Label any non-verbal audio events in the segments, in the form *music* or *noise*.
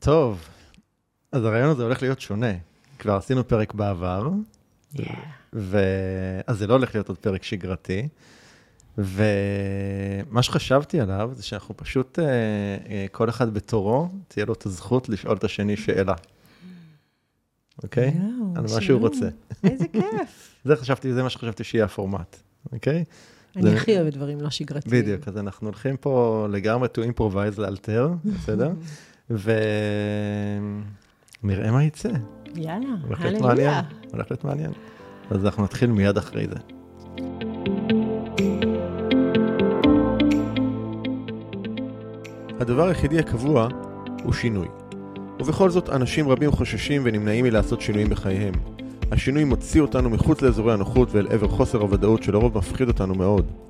טוב, אז הרעיון הזה הולך להיות שונה. כבר עשינו פרק בעבר, Yeah. ו... אז זה לא הולך להיות עוד פרק שגרתי. ומה שחשבתי עליו זה שאנחנו פשוט, אה, אה, כל אחד בתורו, תהיה לו את הזכות לשאול את השני שאלה. אוקיי? יואו, על מה שהוא. רוצה. איזה כיף. *laughs* זה חשבתי, זה מה שחשבתי שיהיה הפורמט, אוקיי? אני הכי אוהבת דברים לא שגרתיים. בדיוק, אז אנחנו הולכים פה לגמרי to improvise לאלתר, בסדר? *laughs* ונראה מה יצא. יאללה, הולך להיות הללויה. מעניין. הולך להיות מעניין. אז אנחנו נתחיל מיד אחרי זה. הדבר היחידי הקבוע הוא שינוי. ובכל זאת, אנשים רבים חוששים ונמנעים מלעשות שינויים בחייהם. השינוי מוציא אותנו מחוץ לאזורי הנוחות ואל עבר חוסר הוודאות שלרוב מפחיד אותנו מאוד.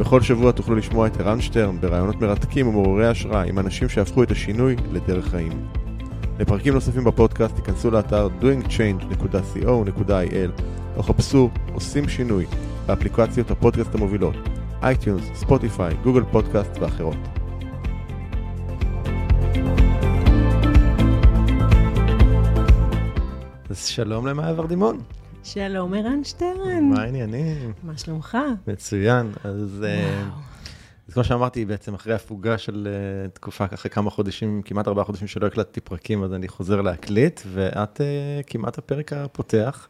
בכל שבוע תוכלו לשמוע את ערן שטרן ברעיונות מרתקים ומעוררי השראה עם אנשים שהפכו את השינוי לדרך חיים. לפרקים נוספים בפודקאסט תיכנסו לאתר doingchange.co.il או חפשו עושים שינוי באפליקציות הפודקאסט המובילות iTunes, Spotify, Google Podcast ואחרות. אז שלום למאיה ורדימון, שלום, ערן שטרן. מה העניינים? מה שלומך? מצוין, אז אה. אז כמו שאמרתי, בעצם אחרי הפוגה של אה, תקופה, אחרי כמה חודשים, כמעט ארבעה חודשים שלא הקלטתי פרקים, אז אני חוזר להקליט, ואת אה, כמעט הפרק הפותח.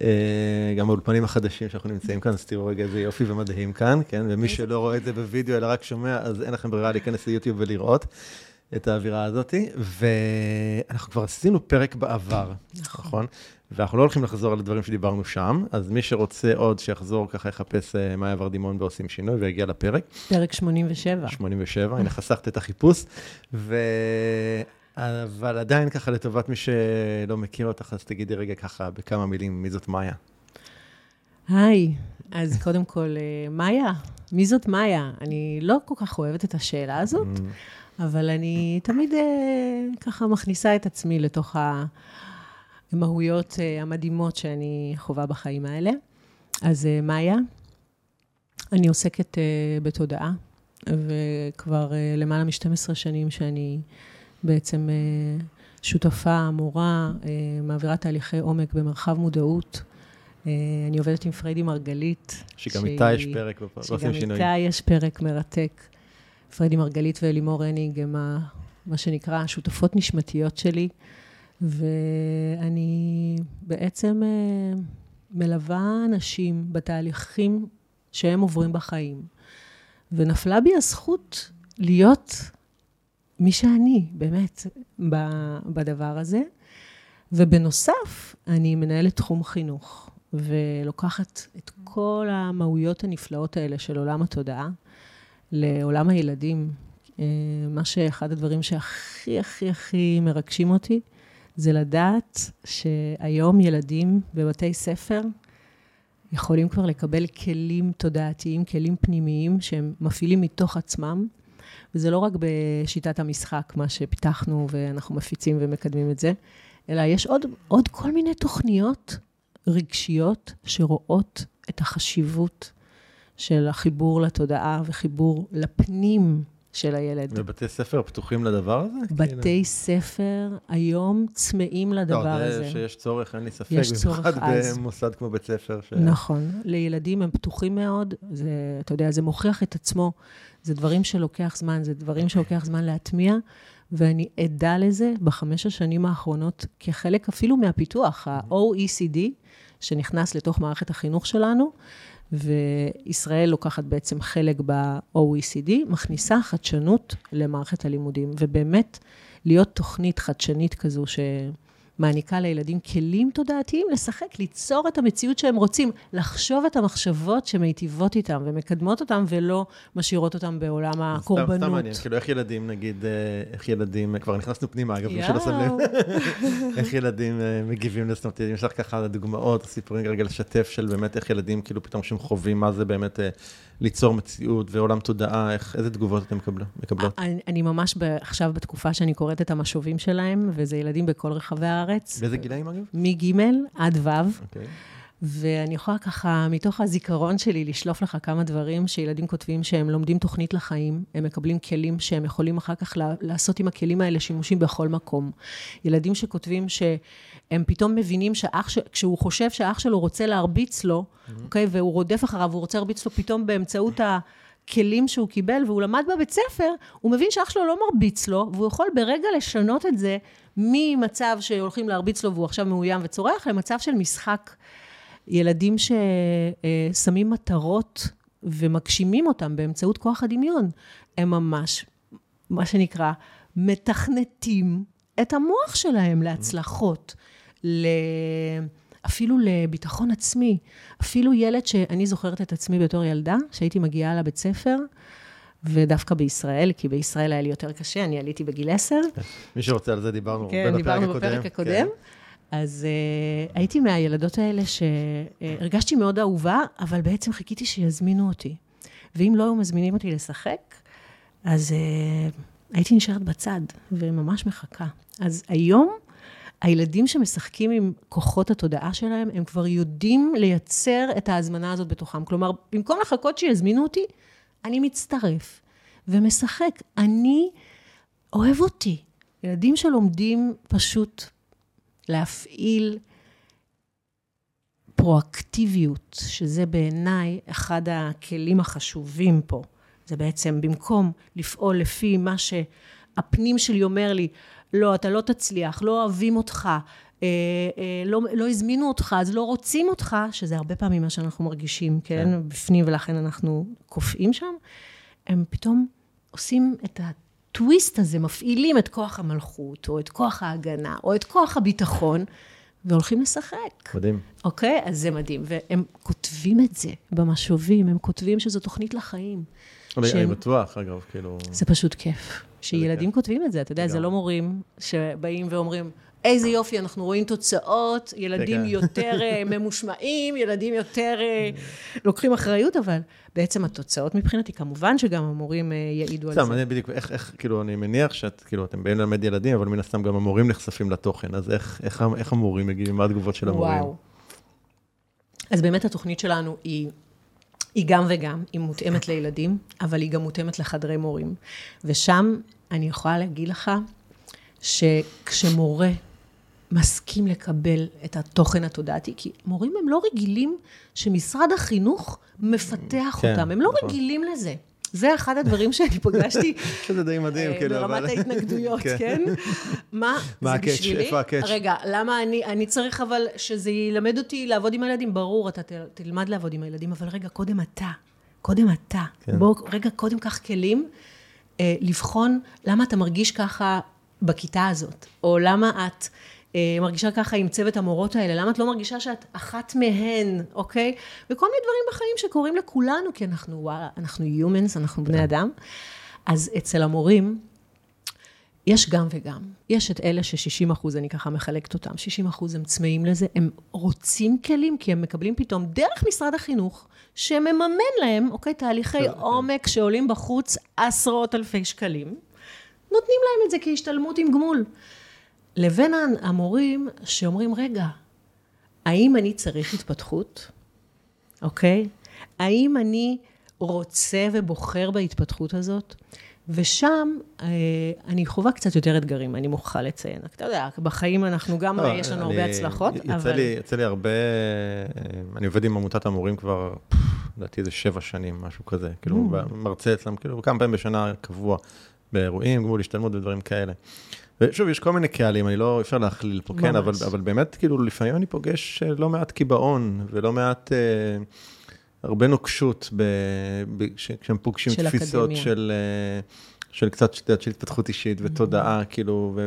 אה, גם באולפנים החדשים שאנחנו נמצאים כאן, אז תראו רגע איזה יופי ומדהים כאן, כן? ומי שלא רואה את זה בווידאו, אלא רק שומע, אז אין לכם ברירה להיכנס ליוטיוב ולראות את האווירה הזאת. ואנחנו כבר עשינו פרק בעבר, נכון? ואנחנו לא הולכים לחזור על הדברים שדיברנו שם, אז מי שרוצה עוד, שיחזור ככה יחפש מאיה ורדימון ועושים שינוי ויגיע לפרק. פרק 87. 87, הנה חסכת את החיפוש. ו... אבל עדיין ככה לטובת מי שלא מכיר אותך, אז תגידי רגע ככה בכמה מילים, מי זאת מאיה? היי, אז קודם כל, אה, מאיה, מי זאת מאיה? אני לא כל כך אוהבת את השאלה הזאת, אבל אני תמיד אה, ככה מכניסה את עצמי לתוך המהויות אה, המדהימות שאני חווה בחיים האלה. אז אה, מאיה, אני עוסקת בתודעה, וכבר למעלה מ-12 שנים שאני בעצם שותפה, מורה, מעבירה תהליכי עומק במרחב מודעות. אני עובדת עם פריידי מרגלית. שגם שהיא- איתה יש פרק, בפ- שגם ועושים שינוי. איתה יש פרק מרתק. פריידי מרגלית ואלימור הניג הם ה- מה שנקרא השותפות נשמתיות שלי, ואני בעצם אה, מלווה אנשים בתהליכים שהם עוברים בחיים. ונפלה בי הזכות להיות מי שאני, באמת, בדבר הזה. ובנוסף, אני מנהלת תחום חינוך, ולוקחת את כל המהויות הנפלאות האלה של עולם התודעה לעולם הילדים. אה, מה שאחד הדברים שהכי הכי הכי מרגשים אותי, זה לדעת שהיום ילדים בבתי ספר יכולים כבר לקבל כלים תודעתיים, כלים פנימיים שהם מפעילים מתוך עצמם. וזה לא רק בשיטת המשחק, מה שפיתחנו ואנחנו מפיצים ומקדמים את זה, אלא יש עוד, עוד כל מיני תוכניות רגשיות שרואות את החשיבות של החיבור לתודעה וחיבור לפנים של הילד. ובתי ספר פתוחים לדבר הזה? בתי ספר היום צמאים לדבר לא, הזה. זה שיש צורך, אין לי ספק. יש צורך במיוחד עז. במוסד כמו בית ספר. ש... נכון. לילדים הם פתוחים מאוד, זה, אתה יודע, זה מוכיח את עצמו. זה דברים שלוקח זמן, זה דברים שלוקח זמן להטמיע, ואני עדה לזה בחמש השנים האחרונות כחלק אפילו מהפיתוח, ה-OECD, שנכנס לתוך מערכת החינוך שלנו, וישראל לוקחת בעצם חלק ב-OECD, מכניסה חדשנות למערכת הלימודים, ובאמת להיות תוכנית חדשנית כזו ש... מעניקה לילדים כלים תודעתיים לשחק, ליצור את המציאות שהם רוצים, לחשוב את המחשבות שמיטיבות איתם ומקדמות אותם ולא משאירות אותם בעולם הקורבנות. סתם מעניין, כאילו איך ילדים, נגיד, אה, איך ילדים, כבר נכנסנו פנימה, אגב, בשביל לשים לב, *laughs* איך ילדים אה, מגיבים לסטות, אם יש לך ככה דוגמאות, סיפורים רגע לשתף של באמת איך ילדים, כאילו פתאום שהם חווים מה זה באמת אה, ליצור מציאות ועולם תודעה, איך, איזה תגובות אתם מקבלות? אני, אני ממש ב, עכשיו בתקופה שאני קוראת את המשובים שלהם, וזה ילדים בכל רחבי הארץ. באיזה גילאים אגב? מג' עד ו'. אוקיי. ואני יכולה ככה, מתוך הזיכרון שלי, לשלוף לך כמה דברים שילדים כותבים שהם לומדים תוכנית לחיים, הם מקבלים כלים שהם יכולים אחר כך לעשות עם הכלים האלה שימושים בכל מקום. ילדים שכותבים שהם פתאום מבינים שאח, ש... כשהוא חושב שאח שלו רוצה להרביץ לו, mm-hmm. אוקיי, והוא רודף אחריו, והוא רוצה להרביץ לו פתאום באמצעות ה... כלים שהוא קיבל, והוא למד בבית ספר, הוא מבין שאח שלו לא מרביץ לו, והוא יכול ברגע לשנות את זה ממצב שהולכים להרביץ לו והוא עכשיו מאוים וצורח, למצב של משחק ילדים ששמים מטרות ומגשימים אותם באמצעות כוח הדמיון, הם ממש, מה שנקרא, מתכנתים את המוח שלהם להצלחות, אפילו לביטחון עצמי. אפילו ילד שאני זוכרת את עצמי בתור ילדה, שהייתי מגיעה לבית ספר, ודווקא בישראל, כי בישראל היה לי יותר קשה, אני עליתי בגיל עשר. מי שרוצה על זה דיברנו כן, דיברנו בפרק הקודם. כן. אז uh, הייתי מהילדות האלה שהרגשתי uh, מאוד אהובה, אבל בעצם חיכיתי שיזמינו אותי. ואם לא היו מזמינים אותי לשחק, אז uh, הייתי נשארת בצד, וממש מחכה. אז היום, הילדים שמשחקים עם כוחות התודעה שלהם, הם כבר יודעים לייצר את ההזמנה הזאת בתוכם. כלומר, במקום לחכות שיזמינו אותי, אני מצטרף ומשחק. אני אוהב אותי. ילדים שלומדים פשוט להפעיל פרואקטיביות, שזה בעיניי אחד הכלים החשובים פה. זה בעצם במקום לפעול לפי מה שהפנים שלי אומר לי, לא, אתה לא תצליח, לא אוהבים אותך, אה, אה, לא, לא הזמינו אותך, אז לא רוצים אותך, שזה הרבה פעמים מה שאנחנו מרגישים, כן? כן. בפנים, ולכן אנחנו קופאים שם, הם פתאום עושים את. הטוויסט הזה, מפעילים את כוח המלכות, או את כוח ההגנה, או את כוח הביטחון, והולכים לשחק. מדהים. אוקיי? אז זה מדהים. והם כותבים את זה במשובים, הם כותבים שזו תוכנית לחיים. אני בטוח, אגב, כאילו... זה פשוט כיף. שילדים כותבים את זה, אתה יודע, זה לא מורים שבאים ואומרים, איזה יופי, אנחנו רואים תוצאות, ילדים יותר אה, *laughs* ממושמעים, ילדים יותר אה, לוקחים אחריות, אבל בעצם התוצאות מבחינתי, כמובן שגם המורים אה, יעידו על זה. סתם, אני בדיוק, איך, איך, כאילו, אני מניח שאת, כאילו, אתם באים ללמד ילדים, אבל מן הסתם גם המורים נחשפים לתוכן, אז איך, איך, איך המורים מגיבים, מה התגובות של המורים? וואו. אז באמת התוכנית שלנו היא... היא גם וגם, היא מותאמת לילדים, אבל היא גם מותאמת לחדרי מורים. ושם אני יכולה להגיד לך שכשמורה מסכים לקבל את התוכן התודעתי, כי מורים הם לא רגילים שמשרד החינוך מפתח כן, אותם, הם לא נכון. רגילים לזה. זה אחד הדברים שאני פגשתי. *laughs* שזה די מדהים, כאילו, אבל... ברמת ההתנגדויות, כן? כן? מה, מה ה catch? איפה ה catch? רגע, למה אני, אני צריך אבל שזה ילמד אותי לעבוד עם הילדים? ברור, אתה תלמד לעבוד עם הילדים, אבל רגע, קודם אתה. קודם אתה. כן. בוא, רגע, קודם קח כלים, אה, לבחון למה אתה מרגיש ככה בכיתה הזאת, או למה את... אה, מרגישה ככה עם צוות המורות האלה? למה את לא מרגישה שאת אחת מהן, אוקיי? וכל מיני דברים בחיים שקורים לכולנו, כי אנחנו, וואלה, אנחנו humans, אנחנו בני כן. אדם. אז אצל המורים, יש גם וגם. יש את אלה ש-60 אחוז, אני ככה מחלקת אותם, 60 אחוז הם צמאים לזה, הם רוצים כלים, כי הם מקבלים פתאום דרך משרד החינוך, שמממן להם, אוקיי, תהליכי כן. עומק שעולים בחוץ עשרות אלפי שקלים, נותנים להם את זה כהשתלמות עם גמול. לבין המורים שאומרים, רגע, האם אני צריך התפתחות? אוקיי? האם אני רוצה ובוחר בהתפתחות הזאת? ושם אה, אני חווה קצת יותר אתגרים, אני מוכרחה לציין. אתה יודע, בחיים אנחנו גם, לא, יש לנו אני, הרבה הצלחות, יצא אבל... לי, יצא לי הרבה, אה, אני עובד עם עמותת המורים כבר, לדעתי זה שבע שנים, משהו כזה. כאילו, mm. מרצה אצלם, כאילו, כמה פעמים בשנה קבוע, באירועים, גמול השתלמות ודברים כאלה. ושוב, יש כל מיני קהלים, אני לא, אפשר להכליל פה, כן, אבל, אבל באמת, כאילו, לפעמים אני פוגש אה, לא מעט קיבעון, ולא מעט, אה, הרבה נוקשות, ב, ב, כשהם פוגשים תפיסות אקדמיה. של... אה, של קצת, את יודעת, של התפתחות אישית ותודעה, כאילו,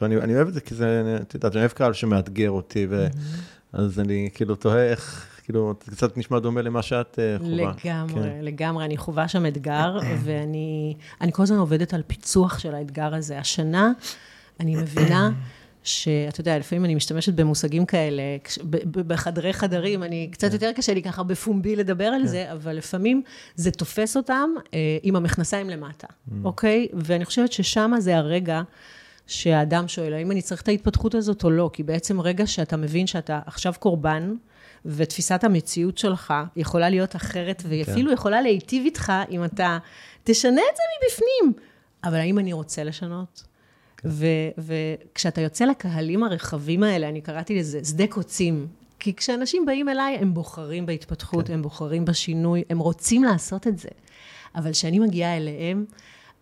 ואני אוהב את זה כי זה, את יודעת, אני אוהב קהל שמאתגר אותי, אז אני כאילו תוהה איך, כאילו, זה קצת נשמע דומה למה שאת אה, חווה. לגמרי, כן. לגמרי. אני חווה שם אתגר, ואני כל הזמן עובדת על פיצוח של האתגר הזה. השנה, אני מבינה שאתה יודע, לפעמים אני משתמשת במושגים כאלה, בחדרי חדרים, אני, קצת יותר קשה לי ככה בפומבי לדבר על כן. זה, אבל לפעמים זה תופס אותם אה, עם המכנסיים למטה, mm. אוקיי? ואני חושבת ששם זה הרגע שהאדם שואל, האם אני צריך את ההתפתחות הזאת או לא? כי בעצם רגע שאתה מבין שאתה עכשיו קורבן, ותפיסת המציאות שלך יכולה להיות אחרת, והיא כן. אפילו יכולה להיטיב איתך אם אתה תשנה את זה מבפנים. אבל האם אני רוצה לשנות? כן. וכשאתה יוצא לקהלים הרחבים האלה, אני קראתי לזה שדה קוצים. כי כשאנשים באים אליי, הם בוחרים בהתפתחות, כן. הם בוחרים בשינוי, הם רוצים לעשות את זה. אבל כשאני מגיעה אליהם,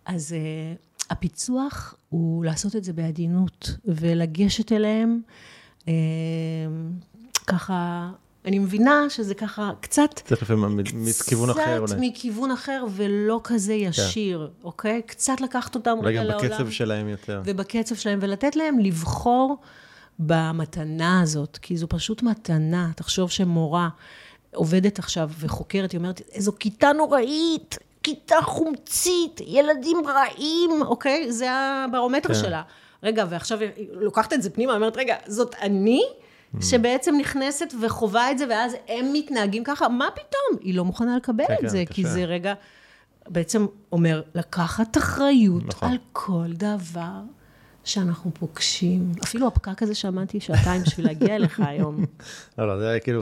אז uh, הפיצוח הוא לעשות את זה בעדינות, ולגשת אליהם uh, ככה אני מבינה שזה ככה קצת... צריך לפעמים מכיוון אחר אולי. קצת מכיוון אחר ולא כזה כן. ישיר, כן. אוקיי? קצת לקחת אותם רגע לעולם. אולי גם בקצב שלהם יותר. ובקצב שלהם, ולתת להם לבחור במתנה הזאת, כי זו פשוט מתנה. תחשוב שמורה עובדת עכשיו וחוקרת, היא אומרת, איזו כיתה נוראית, כיתה חומצית, ילדים רעים, אוקיי? זה הברומטר כן. שלה. רגע, ועכשיו היא לוקחת את זה פנימה, אומרת, רגע, זאת אני? שבעצם נכנסת וחווה את זה, ואז הם מתנהגים ככה, מה פתאום? היא לא מוכנה לקבל כן, את כן, זה, כי זה רגע, בעצם אומר, לקחת אחריות נכון. על כל דבר. שאנחנו פוגשים, *laughs* אפילו הפקק הזה שעמדתי שעתיים בשביל להגיע אליך *laughs* היום. לא, לא, זה היה כאילו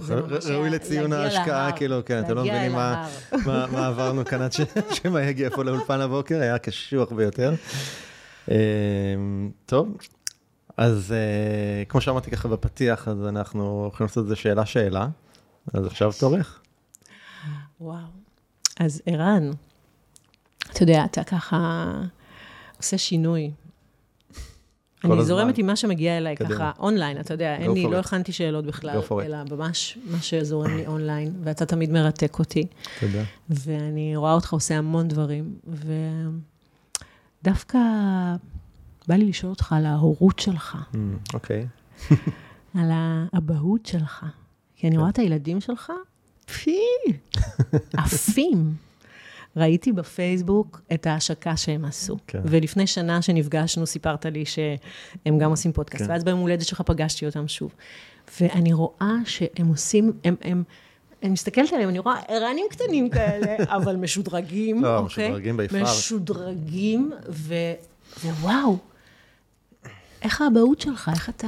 ראוי לציון ההשקעה, כאילו, כן, אתם לא מבינים מה *laughs* עברנו כאן עד שמה יגיע פה לאולפן הבוקר, היה קשוח ביותר. אמ, טוב, אז uh, כמו שאמרתי ככה בפתיח, אז אנחנו יכולים לעשות את זה שאלה-שאלה. אז עכשיו תורך. וואו. אז ערן, אתה יודע, אתה ככה עושה שינוי. אני. זורמת עם מה שמגיע אליי קדימה. ככה אונליין, אתה יודע, אין לי, לא הכנתי שאלות בכלל, אלא ממש מה שזורם לי אונליין, ואתה תמיד מרתק אותי. תודה. ואני רואה אותך עושה המון דברים, ודווקא בא לי לשאול אותך על ההורות שלך. Mm, אוקיי. *laughs* על האבהות שלך. כי אני כן. רואה את הילדים שלך, פי, עפים. ראיתי בפייסבוק את ההשקה שהם עשו. כן. ולפני שנה שנפגשנו, סיפרת לי שהם גם עושים פודקאסט, כן. ואז ביום הולדת שלך פגשתי אותם שוב. ואני רואה שהם עושים, הם, הם, אני מסתכלת עליהם, אני רואה ערנים קטנים כאלה, *laughs* אבל משודרגים, לא, אוקיי? משודרגים ביפר. משודרגים, ו... ווואו, איך האבהות שלך? איך אתה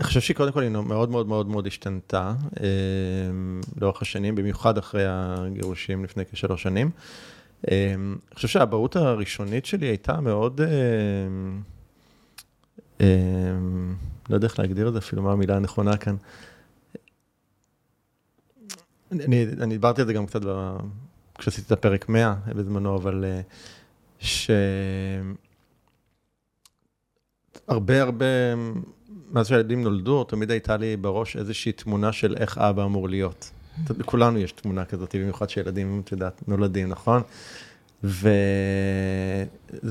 אני חושב שהיא קודם כל היא מאוד מאוד מאוד מאוד השתנתה אמ, לאורך השנים, במיוחד אחרי הגירושים לפני כשלוש שנים. אמ, אני חושב שהאבהות הראשונית שלי הייתה מאוד, לא יודע איך להגדיר את זה אפילו, מה המילה הנכונה כאן. אני, אני דיברתי על זה גם קצת כשעשיתי את הפרק 100 בזמנו, אבל אה, ש... הרבה הרבה, מאז שהילדים נולדו, תמיד הייתה לי בראש איזושהי תמונה של איך אבא אמור להיות. לכולנו יש תמונה כזאת, במיוחד שילדים, את יודעת, נולדים, נכון? וזה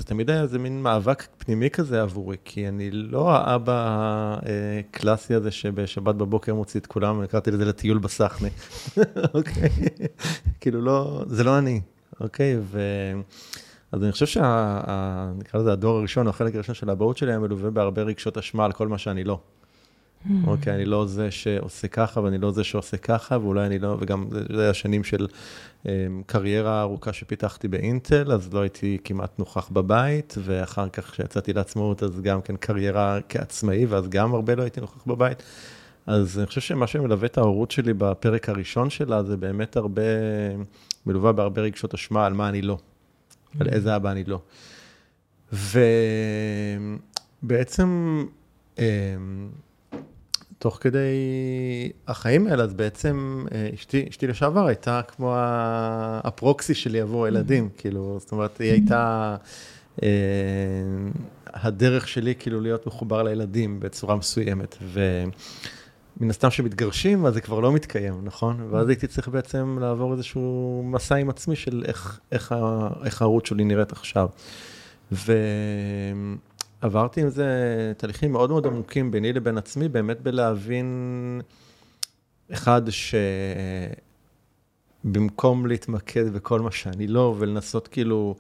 תמיד היה איזה מין מאבק פנימי כזה עבורי, כי אני לא האבא הקלאסי הזה שבשבת בבוקר מוציא את כולם, קראתי לזה לטיול בסחנה, *laughs* אוקיי? כאילו לא, זה לא אני, אוקיי? ו... אז אני חושב שנקרא לזה הדור הראשון, או החלק הראשון של האבהות שלי, היה מלווה בהרבה רגשות אשמה על כל מה שאני לא. Hmm. אוקיי, אני לא זה שעושה ככה, ואני לא זה שעושה ככה, ואולי אני לא, וגם זה היה שנים של um, קריירה ארוכה שפיתחתי באינטל, אז לא הייתי כמעט נוכח בבית, ואחר כך כשיצאתי לעצמאות, אז גם כן קריירה כעצמאי, ואז גם הרבה לא הייתי נוכח בבית. אז אני חושב שמה שמלווה את ההורות שלי בפרק הראשון שלה, זה באמת הרבה, מלווה בהרבה רגשות אשמה על מה אני לא. על איזה אבא אני לא. ובעצם, אמ, תוך כדי החיים האלה, אז בעצם אה, אשתי, אשתי לשעבר הייתה כמו הפרוקסי שלי עבור הילדים, כאילו, זאת אומרת, היא הייתה אה, הדרך שלי כאילו להיות מחובר לילדים בצורה מסוימת. ו... מן הסתם שמתגרשים, אז זה כבר לא מתקיים, נכון? ואז הייתי צריך בעצם לעבור איזשהו מסע עם עצמי של איך, איך, איך ההורות שלי נראית עכשיו. ועברתי עם זה תהליכים מאוד מאוד עמוקים ביני לבין עצמי, באמת בלהבין, אחד, שבמקום להתמקד בכל מה שאני לא, ולנסות כאילו,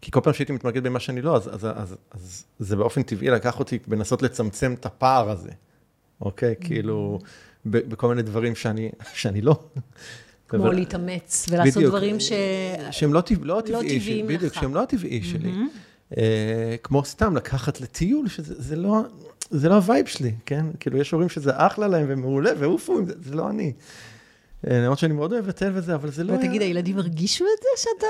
כי כל פעם שהייתי מתמקד במה שאני לא, אז, אז, אז, אז זה באופן טבעי לקח אותי בנסות לצמצם את הפער הזה. אוקיי? Mm-hmm. כאילו, בכל מיני דברים שאני, *laughs* שאני לא. כמו אבל... להתאמץ ולעשות בדיוק, דברים ש... שהם לא, טבע, לא, לא טבעי, טבעיים לך. בדיוק, שהם לא הטבעי mm-hmm. שלי. אה, כמו סתם לקחת לטיול, שזה זה לא, זה לא ה vibe שלי, כן? כאילו, יש הורים שזה אחלה להם ומעולה, ועופו, זה, זה לא אני. אה, למרות שאני מאוד אוהב לטייל וזה, אבל זה לא... ותגיד, הילדים הרגישו את זה שאתה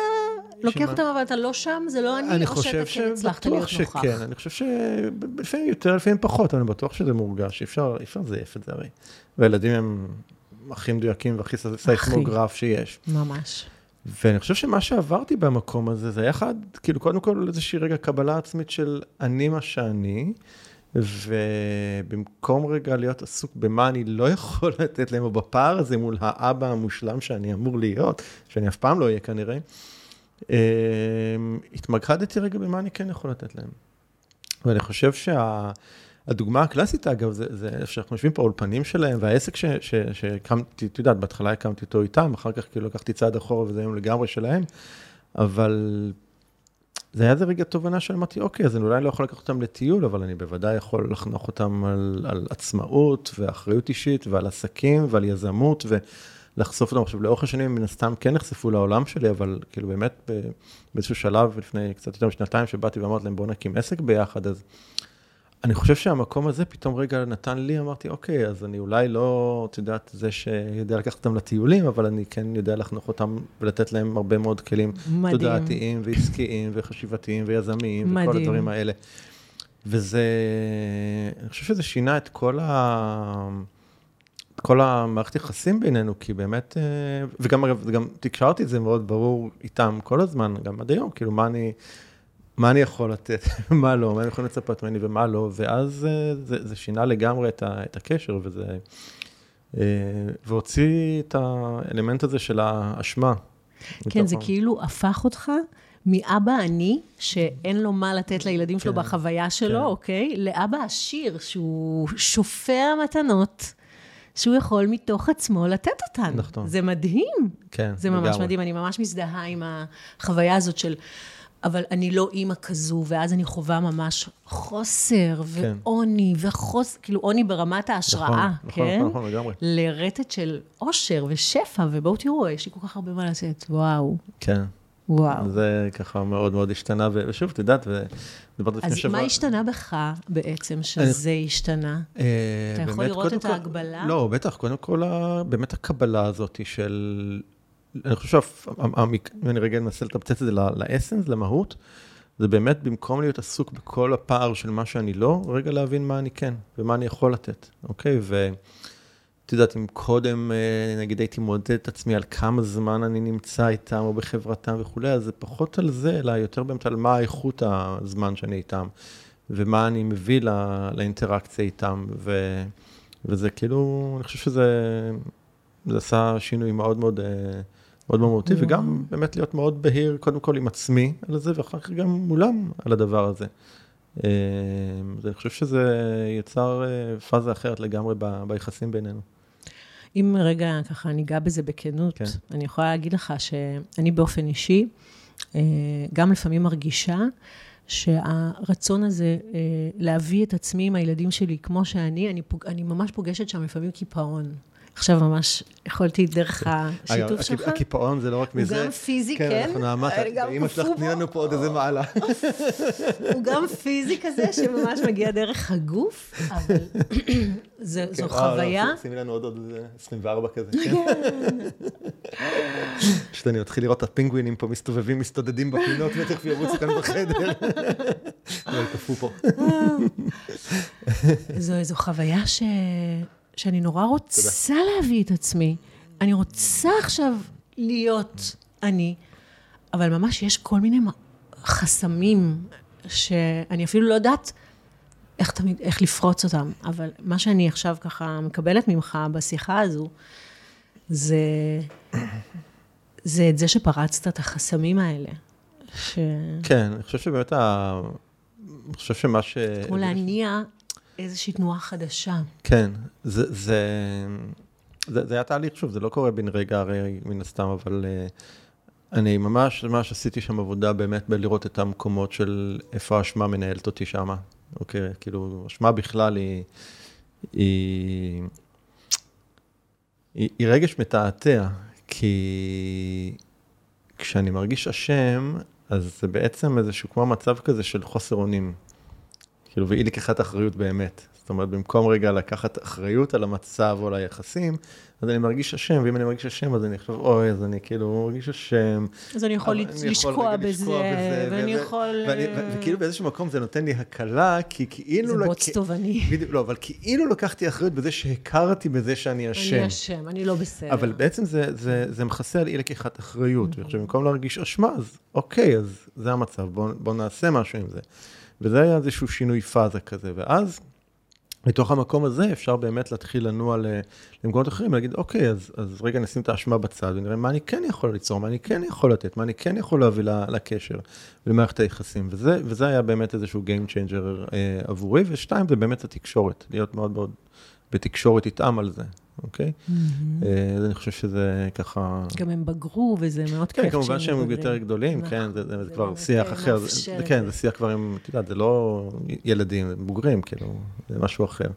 לוקח אותם, אבל אתה לא שם, זה לא אני, או שאתה כן הצלחת להיות נוכח? אני חושב שכן, אני חושב שלפעמים יותר, לפעמים פחות, אני בטוח שזה מורגש, אי אפשר לזייף את זה הרי. והילדים הם הכי מדויקים והכי סייסמוגרף שיש. ממש. ואני חושב שמה שעברתי במקום הזה, זה היה אחד, כאילו, קודם כל איזושהי רגע קבלה עצמית של אני מה שאני. ובמקום רגע להיות עסוק במה אני לא יכול *laughs* לתת להם, או בפער הזה מול האבא המושלם שאני אמור להיות, שאני אף פעם לא אהיה כנראה, אמ, התמקדתי רגע במה אני כן יכול לתת להם. ואני חושב שהדוגמה שה... הקלאסית, אגב, זה, זה שאנחנו יושבים פה האולפנים שלהם, והעסק שהקמתי, את יודעת, בהתחלה הקמתי אותו איתם, אחר כך כאילו לקחתי צעד אחורה וזה היום לגמרי שלהם, אבל זה היה איזה רגע תובנה שאמרתי, אוקיי, אז אני אולי לא יכול לקחת אותם לטיול, אבל אני בוודאי יכול לחנוך אותם על, על עצמאות ואחריות אישית ועל עסקים ועל יזמות ולחשוף אותם. עכשיו, לאורך השנים, מן הסתם כן נחשפו לעולם שלי, אבל כאילו באמת באיזשהו שלב, לפני קצת יותר משנתיים, שבאתי ואמרתי להם, בואו נקים עסק ביחד, אז אני חושב שהמקום הזה פתאום רגע נתן לי, אמרתי, אוקיי, אז אני אולי לא, את יודעת, זה שיודע לקחת אותם לטיולים, אבל אני כן יודע לחנוך אותם ולתת להם הרבה מאוד כלים מדהים. תודעתיים ועסקיים וחשיבתיים ויזמיים, מדהים. וכל הדברים האלה. וזה, אני חושב שזה שינה את כל ה... את כל המערכת יחסים בינינו, כי באמת, אה, וגם אגב, גם תקשרתי את זה מאוד ברור איתם כל הזמן, גם עד היום, כאילו, מה אני... מה אני יכול לתת, *laughs* מה לא, מה אני יכול לצפות ממני ומה לא, ואז אה, זה, זה שינה לגמרי את, ה, את הקשר, וזה... אה, והוציא את האלמנט הזה של האשמה. כן, זה כאילו הפך אותך מאבא עני, שאין לו מה לתת לילדים שלו כן, בחוויה שלו, כן. אוקיי? לאבא עשיר, שהוא שופע מתנות. שהוא יכול מתוך עצמו לתת אותן. נכון. זה מדהים. כן, זה ממש לגמרי. מדהים, אני ממש מזדהה עם החוויה הזאת של... אבל אני לא אימא כזו, ואז אני חווה ממש חוסר כן. ועוני, וחוסר, כאילו עוני ברמת ההשראה, נכון, כן? נכון, נכון, לגמרי. לרטט של עושר ושפע, ובואו תראו, יש לי כל כך הרבה מה לתת, וואו. כן. וואו. זה ככה מאוד מאוד השתנה, ושוב, את יודעת, ודיברת לפני שבוע... אז מה השתנה בך בעצם, שזה אני... השתנה? אה, אתה יכול לראות את ההגבלה? לא, בטח, קודם כל, באמת הקבלה הזאת של אני חושב אם אני רגע אנסה לתמצת את זה לאסנס, למהות, זה באמת במקום להיות עסוק בכל הפער של מה שאני לא, רגע להבין מה אני כן, ומה אני יכול לתת, אוקיי? ואת יודעת, אם קודם, אה, נגיד, הייתי מודד את עצמי על כמה זמן אני נמצא איתם או בחברתם וכולי, אז זה פחות על זה, אלא יותר באמת על מה איכות הזמן שאני איתם, ומה אני מביא לא, לאינטראקציה איתם, ו, וזה כאילו, אני חושב שזה זה עשה שינוי מאוד מאוד... אה, מאוד מאוד מהותי, וגם באמת להיות מאוד בהיר, קודם כל עם עצמי על זה, ואחר כך גם מולם על הדבר הזה. אה, אני חושב שזה יצר אה, פאזה אחרת לגמרי ב, ביחסים בינינו. אם רגע ככה ניגע בזה בכנות, כן. אני יכולה להגיד לך שאני באופן אישי, אה, גם לפעמים מרגישה שהרצון הזה להביא את עצמי עם הילדים שלי כמו שאני, אני, פוג, אני ממש פוגשת שם לפעמים קיפאון. עכשיו ממש יכולתי דרך השיתוף שלך. הקיפאון זה לא רק מזה. הוא גם פיזי, כן. כן, אנחנו נעמת, אמא שלך תני לנו פה עוד איזה מעלה. הוא גם פיזי כזה, שממש מגיע דרך הגוף, אבל *coughs* זו כן, אה, חוויה. שימי לנו עוד 24 כזה. כן. פשוט אני מתחיל לראות את הפינגווינים פה מסתובבים, מסתודדים בפינות, *laughs* ותכף ירוצו כאן בחדר. *laughs* אבל קפוא פה. זו חוויה ש... שאני נורא רוצה תודה. להביא את עצמי. אני רוצה עכשיו להיות אני, אבל ממש יש כל מיני חסמים שאני אפילו לא יודעת איך תמיד, איך לפרוץ אותם. אבל מה שאני עכשיו ככה מקבלת ממך בשיחה הזו, זה, זה את זה שפרצת את החסמים האלה. ש... כן, אני חושב שבאמת ה... אני חושב שמה ש... כמו להניע איזושהי תנועה חדשה. כן, זה, זה, זה, זה היה תהליך, שוב, זה לא קורה בן רגע הרי מן הסתם, אבל uh, אני ממש, ממש עשיתי שם עבודה באמת בלראות את המקומות של איפה האשמה מנהלת אותי שם. אוקיי, כאילו, אשמה בכלל היא, היא, היא, היא רגש מתעתע, כי כשאני מרגיש אשם, אז זה בעצם איזשהו כמו מצב כזה של חוסר אונים. כאילו, ואי לקיחת אחריות באמת. זאת אומרת, במקום רגע לקחת אחריות על המצב או על היחסים, אז אני מרגיש אשם, ואם אני מרגיש אשם, אז אני חושב, אוי, אז אני כאילו מרגיש אשם. אז אני יכול לשקוע בזה, ואני יכול... וכאילו באיזשהו מקום זה נותן לי הקלה, כי כאילו... זה בוץ תובעני. *laughs* לא, אבל כאילו לקחתי אחריות בזה שהכרתי בזה שאני אשם. אני אשם, אני לא בסדר. אבל בעצם זה מכסה על אי לקיחת אחריות. ועכשיו, במקום להרגיש אשמה, אז אוקיי, אז זה המצב, בואו נעשה משהו עם זה. וזה היה איזשהו שינוי פאזה כזה, ואז... מתוך המקום הזה אפשר באמת להתחיל לנוע למקומות אחרים, ולהגיד, אוקיי, אז, אז רגע נשים את האשמה בצד, ונראה מה אני כן יכול ליצור, מה אני כן יכול לתת, מה אני כן יכול להביא לקשר ולמערכת היחסים. וזה, וזה היה באמת איזשהו Game Changer אה, עבורי, ושתיים, זה באמת התקשורת, להיות מאוד מאוד בתקשורת איתם על זה, אוקיי? Mm-hmm. אז אני חושב שזה ככה... גם הם בגרו, וזה מאוד כן, כיף שהם כמובן שהם יותר גדולים, נכון. כן, זה, זה, זה כבר שיח אחר. זה, כן, זה שיח כבר עם, את יודעת, זה לא ילדים, זה בוגרים, כאילו, זה משהו אחר.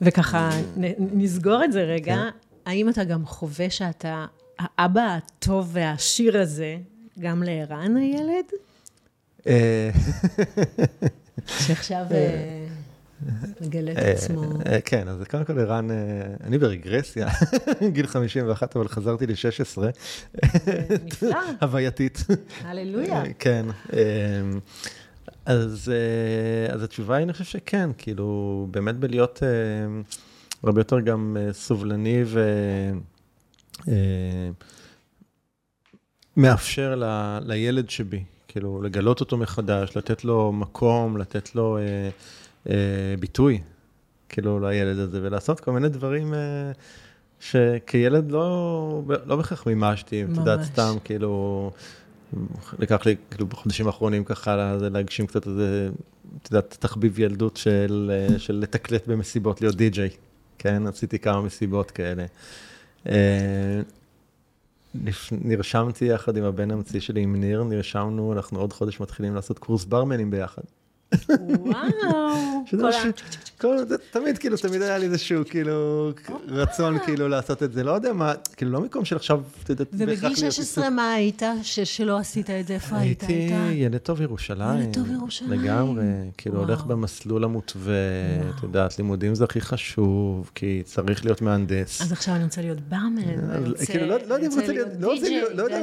וככה, נסגור את זה רגע. כן. האם אתה גם חווה שאתה האבא הטוב והעשיר הזה, גם לערן הילד? אה, שעכשיו... מגלה את אה, עצמו. אה, כן, אז קודם כל ערן, אה, אני ברגרסיה, *laughs* גיל 51, אבל חזרתי ל-16. נפלא. *laughs* הווייתית. הללויה. כן. אז, אז התשובה היא, אני חושב שכן, כאילו, באמת בלהיות הרבה יותר גם סובלני ו... מאפשר ל, לילד שבי, כאילו, לגלות אותו מחדש, לתת לו מקום, לתת לו... אה, ביטוי, כאילו, לילד הזה, ולעשות כל מיני דברים אה, שכילד לא, לא בהכרח מימשתי, את יודעת, סתם, כאילו, לקח לי, כאילו, בחודשים האחרונים ככה, להגשים קצת איזה, את יודעת, תחביב ילדות של, אה, של לתקלט במסיבות, להיות די-ג'יי, כן? עשיתי כמה מסיבות כאלה. אה, נרשמתי יחד עם הבן האמצעי שלי, עם ניר, נרשמנו, אנחנו עוד חודש מתחילים לעשות קורס ברמנים ביחד. וואו. תמיד, כאילו, תמיד היה לי איזשהו, כאילו, רצון, כאילו, לעשות את זה. לא יודע מה, כאילו, לא מקום של עכשיו, את יודעת, ובגיל 16 מה היית, שלא עשית את זה? איפה היית? הייתי ילד טוב ירושלים. ילד טוב ירושלים. לגמרי. כאילו, הולך במסלול המותווה, את יודעת, לימודים זה הכי חשוב, כי צריך להיות מהנדס. אז עכשיו אני רוצה להיות ברמן, כאילו, לא יודע אם רוצה להיות, לא יודע, לא יודע,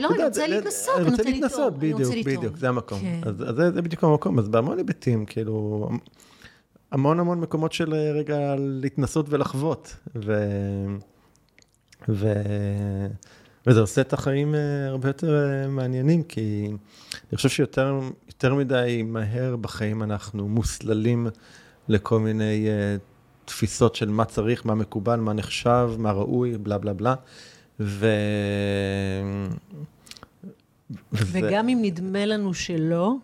לא, אני רוצה להתנסות, אני רוצה להתנסות, בדיוק, בדיוק, זה המקום. כן. אז זה בדיוק המקום, אז בהמון היבטים, כאילו, המון המון מקומות של אה, רגע להתנסות ולחוות. ו... ו... וזה עושה את החיים אה, הרבה יותר אה, מעניינים, כי אני חושב שיותר מדי מהר בחיים אנחנו מוסללים לכל מיני תפיסות של מה צריך, מה מקובל, מה נחשב, מה ראוי, בלה בלה בלה. ו... וגם אם נדמה לנו שלא,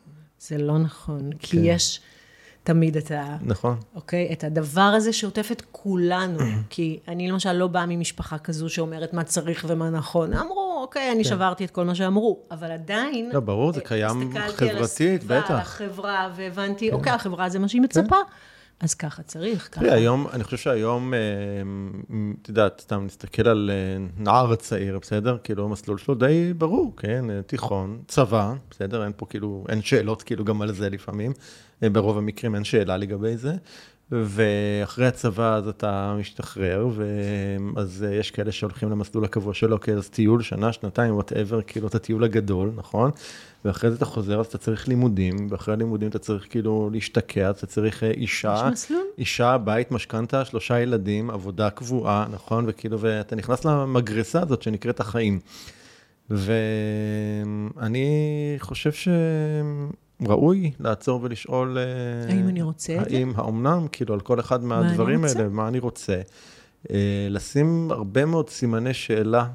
זה לא נכון, כן. כי יש תמיד את ה... נכון. אוקיי? את הדבר הזה שעוטף את כולנו. *clears throat* כי אני למשל לא באה ממשפחה כזו שאומרת מה צריך ומה נכון. אמרו, אוקיי, אני כן. שברתי את כל מה שאמרו, אבל עדיין... לא, ברור, זה קיים חברתית, בטח. הסתכלתי על הסביבה, על החברה, והבנתי, כן. אוקיי, החברה זה מה שהיא מצפה. כן. אז ככה צריך, ככה. תראי, היום, אני חושב שהיום, אה, את יודעת, סתם נסתכל על אה, נער צעיר, בסדר? כאילו, המסלול שלו די ברור, כן? אה, תיכון, צבא, בסדר? אין פה כאילו, אין שאלות כאילו גם על זה לפעמים. ברוב המקרים אין שאלה לגבי זה. ואחרי הצבא אז אתה משתחרר, ואז יש כאלה שהולכים למסלול הקבוע שלו, אז טיול, שנה, שנתיים, whatever, כאילו את הטיול הגדול, נכון? ואחרי זה אתה חוזר, אז אתה צריך לימודים, ואחרי הלימודים אתה צריך כאילו להשתקע, אתה צריך אה, אישה, יש מסלול? אישה, בית, משכנתה, שלושה ילדים, עבודה קבועה, נכון? וכאילו, ואתה נכנס למגרסה הזאת שנקראת החיים. ואני חושב ש... ראוי לעצור ולשאול... אה, האם אני רוצה את זה? האם האומנם, כאילו, על כל אחד מהדברים רוצה? האלה, מה אני רוצה. אה, לשים הרבה מאוד סימני שאלה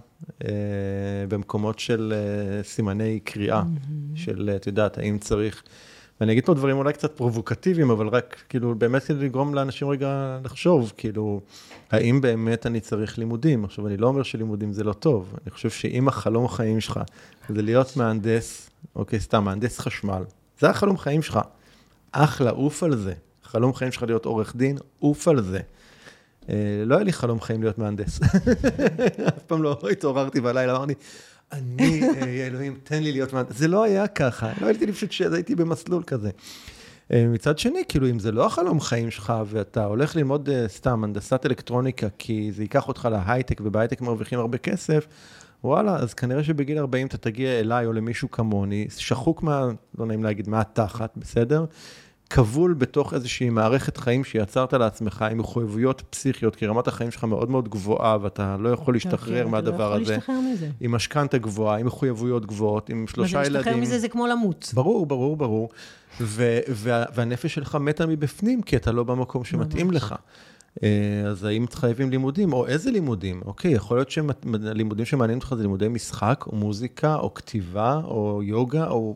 במקומות של אה, סימני קריאה, של, אה, את יודעת, האם צריך... ואני אגיד פה דברים אולי קצת פרובוקטיביים, אבל רק, כאילו, באמת כדי לגרום לאנשים רגע לחשוב, כאילו, האם באמת אני צריך לימודים? עכשיו, אני לא אומר שלימודים זה לא טוב, אני חושב שאם החלום החיים שלך זה להיות מהנדס, אוקיי, סתם, מהנדס חשמל, זה החלום חיים שלך. אחלה, עוף על זה. חלום חיים שלך להיות עורך דין, עוף על זה. אה, לא היה לי חלום חיים להיות מהנדס. *laughs* אף פעם לא התעוררתי בלילה, אמרתי, אני, אה, אלוהים, תן לי להיות מהנדס. זה לא היה ככה, לא הייתי לי פשוט שהייתי במסלול כזה. אה, מצד שני, כאילו, אם זה לא החלום חיים שלך, ואתה הולך ללמוד סתם הנדסת אלקטרוניקה, כי זה ייקח אותך להייטק, ובהייטק מרוויחים הרבה כסף, וואלה, אז כנראה שבגיל 40 אתה תגיע אליי או למישהו כמוני, שחוק מה, לא נעים להגיד, מהתחת, בסדר? כבול בתוך איזושהי מערכת חיים שיצרת לעצמך עם מחויבויות פסיכיות, כי רמת החיים שלך מאוד מאוד גבוהה, ואתה לא יכול להשתחרר מהדבר אתה לא הזה. יכול להשתחרר מזה. עם משכנתה גבוהה, עם מחויבויות גבוהות, עם מה שלושה זה, ילדים. להשתחרר מזה זה כמו למות. ברור, ברור, ברור. והנפש שלך מתה מבפנים, כי אתה לא במקום שמתאים ממש. לך. אה, אז האם חייבים לימודים, או איזה לימודים? אוקיי, יכול להיות שהלימודים שמעניינים אותך זה לימודי משחק, או מוזיקה, או כתיבה, או יוגה, או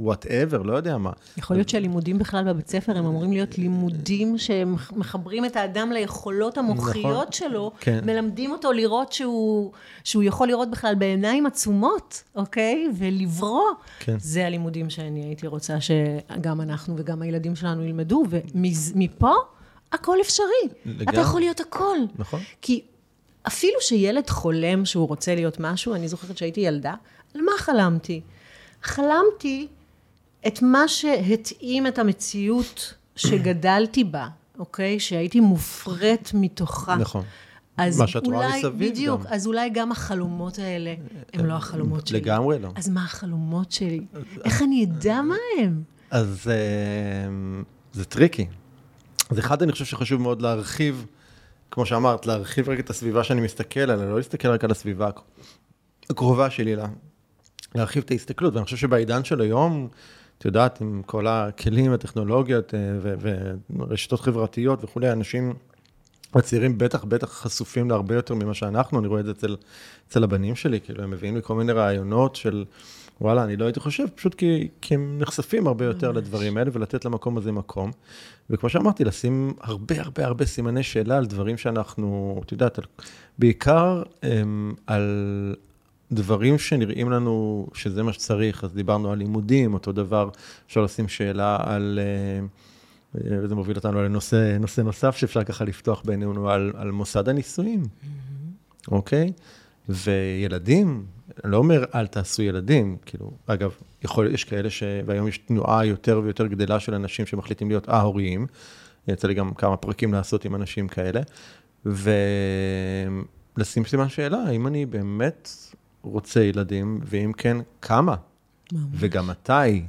whatever, לא יודע מה. יכול להיות שהלימודים בכלל בבית ספר הם אמורים להיות לימודים שמחברים את האדם ליכולות המוחיות שלו, כן. מלמדים אותו לראות שהוא, שהוא יכול לראות בכלל בעיניים עצומות, אוקיי? ולברוא. כן. זה הלימודים שאני הייתי רוצה שגם אנחנו וגם הילדים שלנו ילמדו, ומפה הכל אפשרי. לגמרי. אתה יכול להיות הכל. נכון. כי אפילו שילד חולם שהוא רוצה להיות משהו, אני זוכרת שהייתי ילדה, על מה חלמתי? חלמתי את מה שהתאים את המציאות שגדלתי בה, אוקיי? שהייתי מופרית מתוכה. נכון. אז מה שאת רואה אולי, מסביב בדיוק, גם. אז אולי גם החלומות האלה הם לא החלומות שלי. לגמרי לא. אז מה החלומות שלי? איך אני אדע מה הם? אז אה, זה tricky. אז אחד, אני חושב שחשוב מאוד להרחיב, כמו שאמרת, להרחיב רק את הסביבה שאני מסתכל עליה, לא להסתכל רק על הסביבה הקרובה שלי, לה, להרחיב את ההסתכלות. ואני חושב שבעידן של היום, את יודעת, עם כל הכלים, הטכנולוגיות אה, ורשתות חברתיות וכולי, אנשים הצעירים בטח, בטח חשופים להרבה יותר ממה שאנחנו, אני רואה את זה אצל, אצל הבנים שלי, כאילו, הם מביאים לי כל מיני רעיונות של, וואלה, אני לא הייתי חושב, פשוט כי, כי הם נחשפים הרבה יותר לדברים האלה, ולתת למקום הזה מקום. וכמו שאמרתי, לשים הרבה הרבה הרבה סימני שאלה על דברים שאנחנו, את יודעת, בעיקר הם, על דברים שנראים לנו שזה מה שצריך, אז דיברנו על לימודים, אותו דבר, אפשר לשים שאלה על... אה, וזה מוביל אותנו לנושא נושא נוסף שאפשר ככה לפתוח בינינו, על, על מוסד הנישואים, אוקיי? וילדים, אני לא אומר אל תעשו ילדים, כאילו, אגב, יכול, יש כאלה ש... והיום יש תנועה יותר ויותר גדלה של אנשים שמחליטים להיות א-הוריים, יצא לי גם כמה פרקים לעשות עם אנשים כאלה, ולשים סימן שאלה, האם אני באמת רוצה ילדים, ואם כן, כמה? ממש. וגם מתי,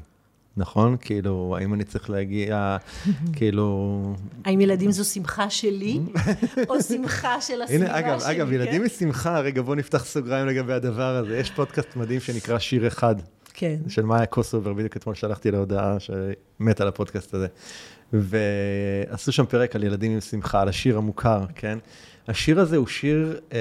נכון? כאילו, האם אני צריך להגיע, *laughs* כאילו... האם ילדים זו שמחה שלי, או *laughs* שמחה של הסביבה הנה, אגב, שלי? אגב, כן? ילדים משמחה, רגע, בוא נפתח סוגריים לגבי הדבר הזה. יש פודקאסט מדהים שנקרא שיר אחד, כן. של מאיה קוסובר, בדיוק אתמול שלחתי לה הודעה שמת על הפודקאסט הזה. ועשו שם פרק על ילדים עם שמחה, על השיר המוכר, כן? השיר הזה הוא שיר אה,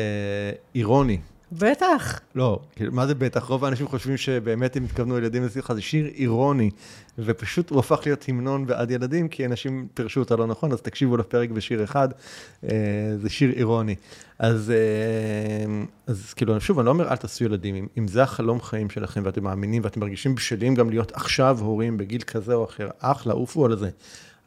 אירוני. בטח. לא, כאילו, מה זה בטח? רוב האנשים חושבים שבאמת הם התכוונו ילדים לשמחה, זה שיר אירוני, ופשוט הוא הפך להיות המנון בעד ילדים, כי אנשים פירשו אותה לא נכון, אז תקשיבו לפרק בשיר אחד, אה, זה שיר אירוני. אז, אה, אז כאילו, שוב, אני לא אומר אל תעשו ילדים, אם, אם זה החלום חיים שלכם ואתם מאמינים ואתם מרגישים בשלים גם להיות עכשיו הורים בגיל כזה או אחר, אחלה, עופו על זה.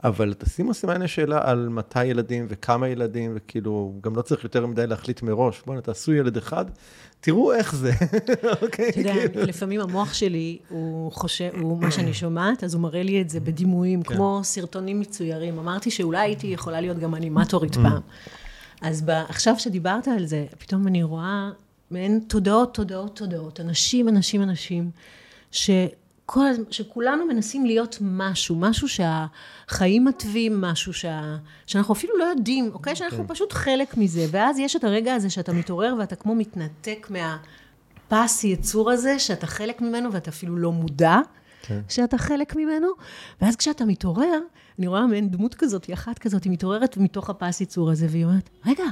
אבל תשימו סימני שאלה על מתי ילדים וכמה ילדים, וכאילו, גם לא צריך יותר מדי להחליט מראש. בוא'נה, תעשו ילד אחד, תראו איך זה, *laughs* אוקיי? אתה יודע, כאילו. לפעמים המוח שלי, הוא חושב, הוא מה שאני שומעת, אז הוא מראה לי את זה בדימויים, כן. כמו סרטונים מצוירים. אמרתי שאולי הייתי יכולה להיות גם אנימטורית Mm. פעם. אז עכשיו שדיברת על זה, פתאום אני רואה מעין תודעות, תודעות, תודעות, אנשים, אנשים, אנשים, שכל, הז- שכולנו מנסים להיות משהו, משהו שהחיים מתווים, משהו שה, שאנחנו אפילו לא יודעים, אוקיי? שאנחנו כן. פשוט חלק מזה, ואז יש את הרגע הזה שאתה מתעורר ואתה כמו מתנתק מהפס יצור הזה, שאתה חלק ממנו ואתה אפילו לא מודע. כן. שאתה חלק ממנו, ואז כשאתה מתעורר, אני רואה מעין דמות כזאת, היא אחת כזאת, היא מתעוררת מתוך הפס ייצור הזה, והיא אומרת, רגע,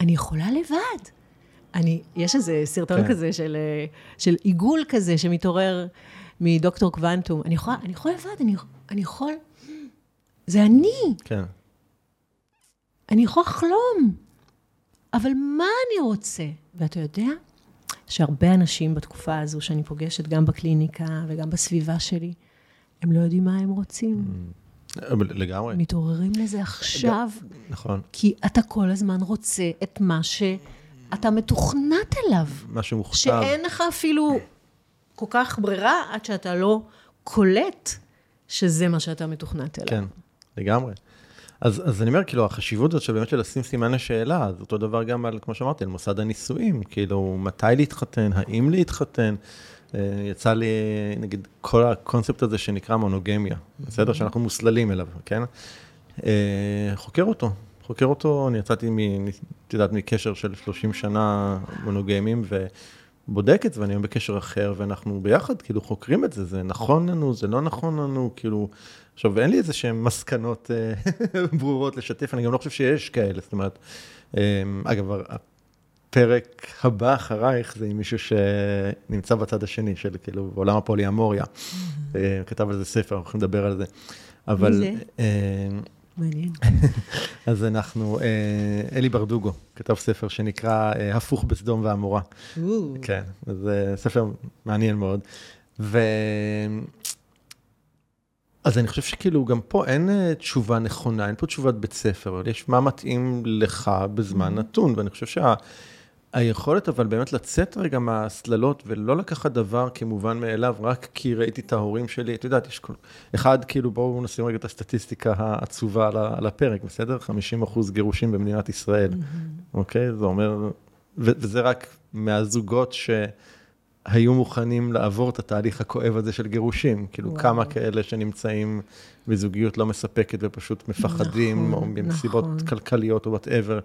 אני יכולה לבד. אני, יש איזה סרטון כן. כזה של, אה, של עיגול כזה שמתעורר מדוקטור קוונטום. אני יכולה, אני יכולה לבד, אני, אני יכול... זה אני. כן. אני יכול לחלום. אבל מה אני רוצה? ואתה יודע שהרבה אנשים בתקופה הזו שאני פוגשת, גם בקליניקה וגם בסביבה שלי, הם לא יודעים מה הם רוצים. Mm. לגמרי. מתעוררים לזה עכשיו. נכון. כי אתה כל הזמן רוצה את מה שאתה מתוכנת אליו. מה שמוכתב. שאין לך אפילו כל כך ברירה עד שאתה לא קולט שזה מה שאתה מתוכנת אליו. כן, לגמרי. אז, אז אני אומר, כאילו, החשיבות הזאת של באמת של לשים סימן השאלה, זה אותו דבר גם על, כמו שאמרתי, על מוסד הנישואים, כאילו, מתי להתחתן, האם להתחתן. אה, יצא לי, נגיד, כל הקונספט הזה שנקרא מונוגמיה, בסדר? Mm-hmm. שאנחנו מוסללים אליו, כן? אה, חוקר אותו, חוקר אותו, אני יצאתי, את יודעת, מקשר של 30 שנה מונוגמיים, ובודק את זה, ואני היום בקשר אחר, ואנחנו ביחד, כאילו, חוקרים את זה, זה נכון לנו, זה לא נכון לנו, כאילו... עכשיו, אין לי איזה שהן מסקנות אה, *laughs* ברורות לשתף, אני גם לא חושב שיש כאלה, זאת אומרת, אמ, אגב, הפרק הבא אחרייך זה עם מישהו שנמצא בצד השני של כאילו בעולם הפוליאמוריה. Mm-hmm. אה, כתב על זה ספר, אנחנו יכולים לדבר על זה. אבל... מי זה? אה, מעניין. *laughs* אז אנחנו, אלי ברדוגו כתב ספר שנקרא הפוך בסדום ועמורה. כן, זה ספר מעניין מאוד. אז אני חושב שכאילו גם פה אין תשובה נכונה, אין פה תשובת בית ספר, אבל יש מה מתאים לך בזמן mm-hmm. נתון, ואני חושב שהיכולת שה... אבל באמת לצאת רגע מהסללות ולא לקחת דבר כמובן מאליו, רק כי ראיתי את ההורים שלי, את יודעת, יש כל... אחד, כאילו בואו נשים רגע את הסטטיסטיקה העצובה על, הפרק, בסדר? 50 אחוז גירושים במדינת ישראל. אוקיי? זה אומר, וזה רק מהזוגות ש... היו מוכנים לעבור את התהליך הכואב הזה של גירושים. כאילו, וואו. כמה כאלה שנמצאים בזוגיות לא מספקת ופשוט מפחדים, נכון, או מסיבות נכון. כלכליות או וואטאבר,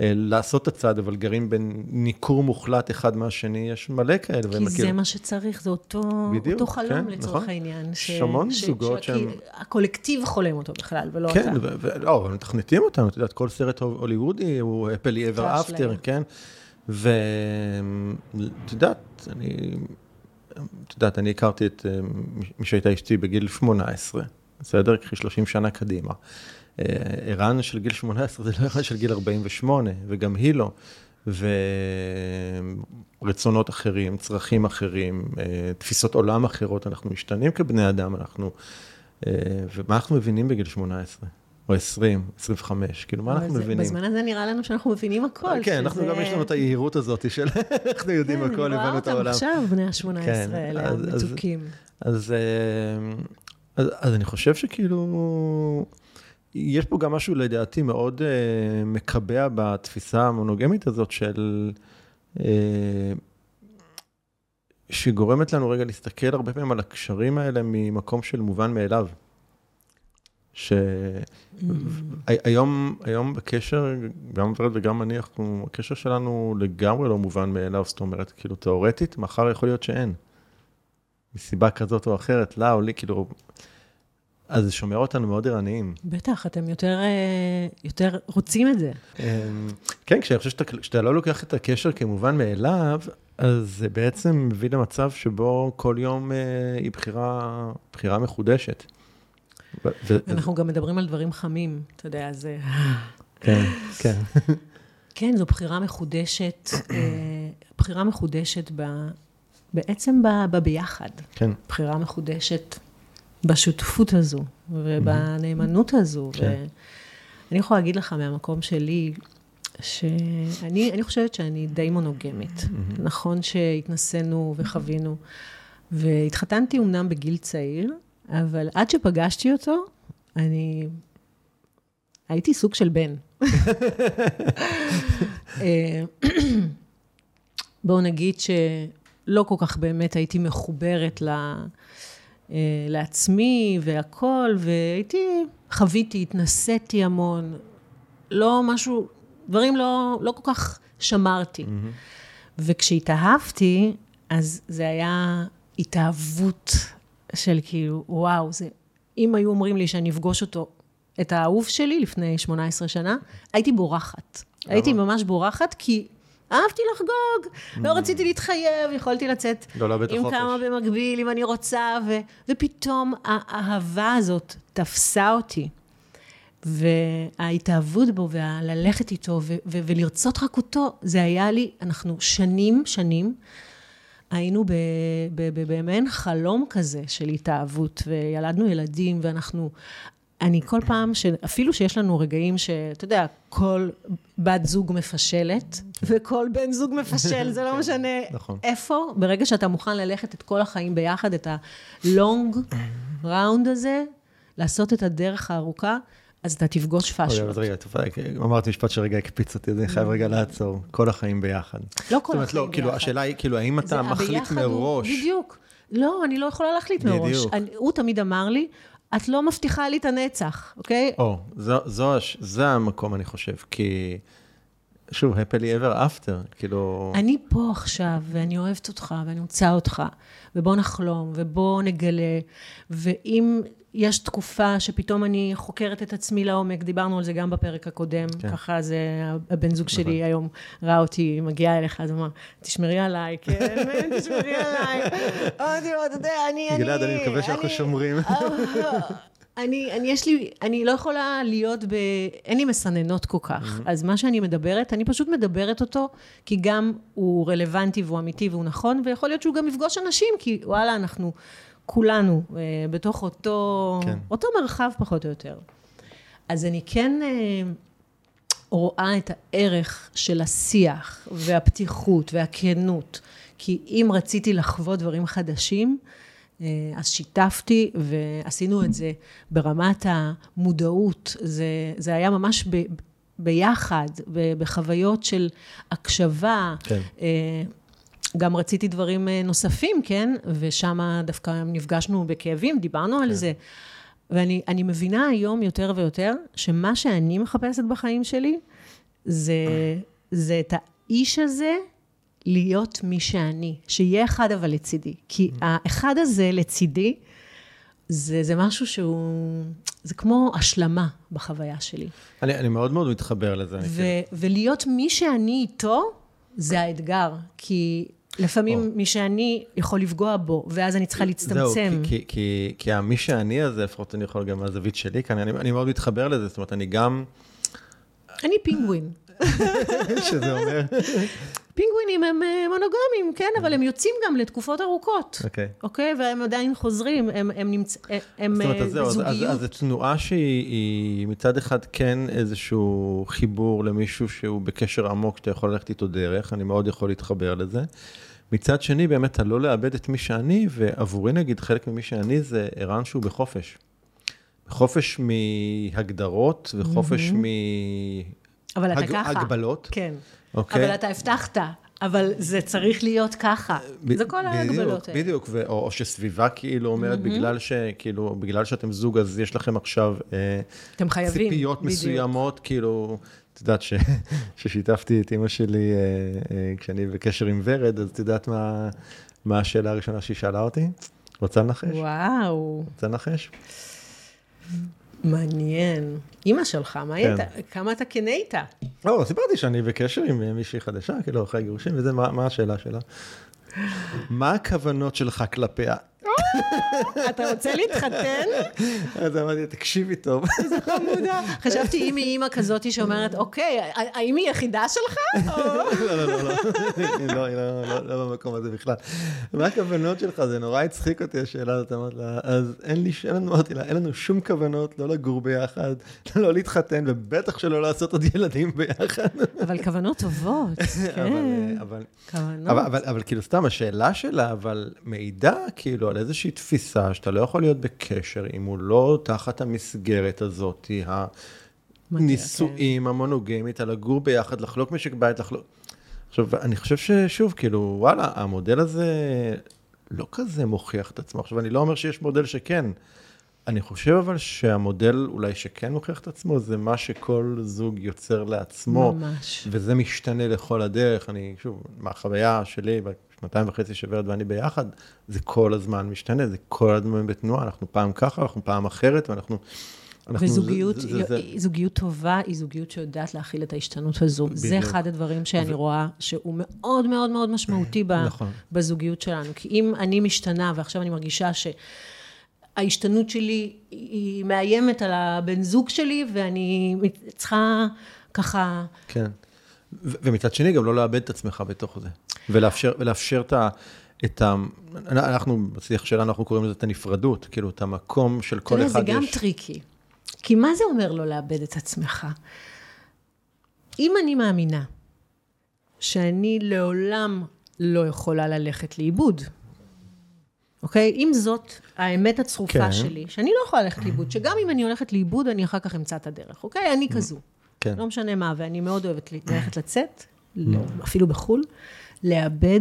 אה, לעשות את הצעד, אבל גרים בניכור מוחלט אחד מהשני, יש מלא כאלה. כי זה כאילו... מה שצריך, זה אותו, בדיוק, אותו חלום כן, לצורך נכון. העניין. ש... יש המון ש... זוגות שהם... הקולקטיב חולם אותו בכלל, ולא כן, אתה. כן, ולא, אבל מתכנתים אותם, את יודעת, כל סרט הוליוודי הוא אפלי אבר אפטר, כן? ואת יודעת, אני, את יודעת, אני הכרתי את אה, מי שהייתה אשתי בגיל 18, בסדר? קחי 30 שנה קדימה. אה, ערן של גיל 18 זה לא ערן של גיל 48, וגם היא לא. ורצונות אחרים, צרכים אחרים, אה, תפיסות עולם אחרות, אנחנו משתנים כבני אדם, אנחנו... ומה אנחנו מבינים בגיל 18? או 20, 25, כאילו, מה אנחנו מבינים? בזמן הזה נראה לנו שאנחנו מבינים הכל. כן, אנחנו גם יש לנו את היהירות הזאת של *laughs* אנחנו יודעים כן, הכל, הבנו את העולם. כן, אני רואה אותם עכשיו, בני ה-18 כן, האלה, המתוקים. אה, אז אני חושב שכאילו, יש פה גם משהו לדעתי מאוד אה, מקבע בתפיסה המונוגמית הזאת של... אה, שגורמת לנו רגע להסתכל הרבה פעמים על הקשרים האלה ממקום של מובן מאליו. שהיום היום בקשר, גם ורד וגם אני, אנחנו, הקשר שלנו לגמרי לא מובן מאליו, זאת אומרת, כאילו, תיאורטית, מחר יכול להיות שאין. מסיבה כזאת או אחרת, לה או לי, כאילו, אז זה שומר אותנו מאוד ערניים. בטח, אתם יותר, אה, יותר רוצים את זה. אמ, כן, כשאני חושב שאתה, כשאתה לא לוקח את הקשר כמובן מאליו, אז זה בעצם מביא למצב שבו כל יום אה, היא בחירה, בחירה מחודשת. אנחנו גם מדברים על דברים חמים, אתה יודע, זה... כן, כן. *laughs* כן, זו בחירה מחודשת, אה, בחירה מחודשת ב... בעצם בביחד. כן. בחירה מחודשת בשותפות הזו, ובנאמנות הזו. כן. ואני יכולה להגיד לך מהמקום שלי, שאני חושבת שאני די מונוגמית. נכון שהתנסינו וחווינו, והתחתנתי אמנם בגיל צעיר, אבל עד שפגשתי אותו, אני... הייתי סוג של בן. אה, בואו נגיד שלא כל כך באמת הייתי מחוברת ל... אה, לעצמי והכול, והייתי, חוויתי, התנסיתי המון, לא משהו, דברים לא, לא כל כך שמרתי. Mm-hmm. וכשהתאהבתי, אז זה היה התאהבות של כאילו, וואו, זה... אם היו אומרים לי שאני אפגוש אותו, את האהוב שלי לפני 18 שנה, הייתי בורחת. הייתי ממש בורחת, כי אהבתי לחגוג, לא רציתי להתחייב, יכולתי לצאת לא עם. כמה במקביל, אם אני רוצה, ו... ופתאום האהבה הזאת תפסה אותי. וההתאהבות בו, וללכת איתו, ו- ו- ולרצות רק אותו, זה היה לי, אנחנו שנים, שנים, היינו במעין חלום כזה של התאהבות, וילדנו ילדים, ואנחנו... אני כל פעם, ש... אפילו שיש לנו רגעים שאתה יודע, כל בת זוג מפשלת, וכל בן זוג מפשל, זה לא משנה נכון. איפה, ברגע שאתה מוכן ללכת את כל החיים ביחד, את הלונג ראונד *coughs* הזה, לעשות את הדרך הארוכה, אז אתה תפגוש פאשלות. אז רגע, טוב, אמרתי משפט שרגע הקפיץ אותי, אז אני חייב רגע לעצור. כל החיים ביחד. לא כל זאת אומרת, החיים לא, כאילו, ביחד. השאלה היא, כאילו, האם אתה מחליט מראש? בדיוק. לא, אני לא יכולה להחליט מראש. הוא תמיד אמר לי, את לא מבטיחה לי את הנצח, אוקיי? או, זה המקום, אני חושב, כי... שוב, happily ever after, כאילו... אני פה עכשיו, ואני אוהבת אותך, ואני רוצה אותך, ובוא נחלום, ובוא נגלה, ואם יש תקופה שפתאום אני חוקרת את עצמי לעומק, דיברנו על זה גם בפרק הקודם, כן. ככה זה, הבן זוג שלי היום ראה אותי, מגיעה אליך, אז הוא אמר, תשמרי עליי, כן, *laughs* תשמרי עליי. *laughs* אמרתי לו, אתה יודע, אני, אני... גלעד, אני מקווה שאנחנו שומרים. *laughs* אני, אני, יש לי, אני לא יכולה להיות ב... אין לי מסננות כל כך. אז מה שאני מדברת, אני פשוט מדברת אותו, כי גם הוא רלוונטי והוא אמיתי והוא נכון, ויכול להיות שהוא גם יפגוש אנשים, כי וואלה, אנחנו כולנו אה, בתוך אותו, כן. אותו מרחב פחות או יותר. אז אני כן אה, רואה את הערך של השיח והפתיחות והכנות, כי אם רציתי לחוות דברים חדשים, אה, אז שיתפתי ועשינו את זה ברמת המודעות. זה, זה היה ממש ב, ביחד, בחוויות של הקשבה. כן. גם רציתי דברים אה, נוספים, כן? ושם דווקא נפגשנו בכאבים, דיברנו כן. על זה. ואני אני מבינה היום יותר ויותר, שמה שאני מחפשת בחיים שלי, זה, זה את האיש הזה להיות מי שאני. שיהיה אחד אבל לצידי. כי Mm. האחד הזה לצידי, זה, זה משהו שהוא, זה כמו השלמה בחוויה שלי. אני, אני מאוד מאוד מתחבר לזה. אני ו- ולהיות מי שאני איתו, זה האתגר. כי לפעמים או. מי שאני יכול לפגוע בו, ואז אני צריכה להצטמצם. זהו, כי, כי, כי, כי המי שאני הזה, לפחות אני יכול גם מהזווית שלי כאן, אני, אני מאוד מתחבר לזה, זאת אומרת, אני גם, אני פינגווין. *laughs* שזה אומר, פינגווינים הם אה, מונוגמים, כן, אבל הם יוצאים גם לתקופות ארוכות. אוקיי. אוקיי? והם עדיין חוזרים, הם, הם, נמצ... הם זאת אומרת, אה, אז זהו, אז, זו תנועה שהיא היא מצד אחד כן איזשהו חיבור למישהו שהוא בקשר עמוק, שאתה יכול ללכת איתו דרך, אני מאוד יכול להתחבר לזה. מצד שני, באמת, הלא לאבד את מי שאני, ועבורי נגיד, חלק ממי שאני זה ערן שהוא בחופש. חופש מהגדרות וחופש מ... אבל אתה הג- ככה. הגבלות. כן. אוקיי. אבל אתה הבטחת, אבל זה צריך להיות ככה. ב- זה כל בדיוק, ההגבלות האלה. בדיוק, ו- או, או שסביבה כאילו אומרת, בגלל שכאילו, בגלל שאתם זוג, אז יש לכם עכשיו אה, אתם חייבים. ציפיות בדיוק. מסוימות, כאילו, את יודעת ש- *laughs* ששיתפתי את אימא שלי אה, אה, כשאני בקשר עם ורד, אז את יודעת מה, מה השאלה הראשונה שהיא שאלה אותי? רוצה לנחש? וואו, רוצה לנחש? מעניין. אימא שלך, מה כן. הייתה? כמה אתה כנה איתה? לא, סיפרתי שאני בקשר עם אה, מישהי חדשה, כאילו, אחרי גירושים, וזה, מה, מה השאלה שלה? מה הכוונות שלך כלפיה? אתה רוצה להתחתן? אז אמרתי, תקשיבי טוב. חמודה. חשבתי, אם היא אימא כזאת שאומרת, אוקיי, האם היא יחידה שלך? *laughs* לא, לא, לא, לא, היא לא, לא, לא, לא במקום הזה בכלל. מה הכוונות שלך? זה נורא הצחיק אותי השאלה הזאת, אמרת לה, אז אין לי, אמרתי לה, אין לנו שום כוונות לא לגור ביחד, לא להתחתן, ובטח שלא לעשות עוד ילדים ביחד. אבל כוונות טובות, *laughs* אבל, כן. אבל, כוונות. אבל, אבל, אבל כאילו סתם, השאלה שלה, אבל מעידה כאילו על איזושהי תפיסה שאתה לא יכול להיות בקשר אם הוא לא תחת המסגרת הזאת, הנישואים המונוגמית, על לגור ביחד, לחלוק משק בית, לחלוק... עכשיו, אני חושב ששוב, כאילו, וואלה, המודל הזה לא כזה מוכיח את עצמו. עכשיו, אני לא אומר שיש מודל שכן. אני חושב אבל שהמודל אולי שכן מוכיח את עצמו, זה מה שכל זוג יוצר לעצמו. ממש. וזה משתנה לכל הדרך. אני, שוב, מהחוויה שלי, שנתיים וחצי שוורד ואני ביחד, זה כל הזמן משתנה, זה כל הזמן בתנועה, אנחנו פעם ככה, אנחנו פעם אחרת, ואנחנו... אנחנו, וזוגיות, זה, זה, זה, זוגיות טובה היא זוגיות שיודעת להכיל את ההשתנות הזו. בדיוק. זה אחד הדברים שאני ו... רואה שהוא מאוד מאוד מאוד משמעותי ב, נכון. בזוגיות שלנו. כי אם אני משתנה, ועכשיו אני מרגישה שההשתנות שלי היא מאיימת על הבן זוג שלי, ואני צריכה ככה... כן. ומצד שני, גם לא לאבד את עצמך בתוך זה. ולאפשר, ולאפשר את ה... את ה... אנחנו, בשיח שלנו, אנחנו קוראים לזה את הנפרדות, כאילו, את המקום של כל אחד יש... תראה, זה גם tricky. כי מה זה אומר לא לאבד את עצמך? אם אני מאמינה שאני לעולם לא יכולה ללכת לאיבוד, אוקיי? אם זאת האמת הצרופה כן. שלי, שאני לא יכולה ללכת לאיבוד, שגם אם אני הולכת לאיבוד, אני אחר כך אמצא את הדרך, אוקיי? אני כזו. כן. לא משנה מה, ואני מאוד אוהבת ללכת לצאת, לא, אפילו בחו"ל, לאבד,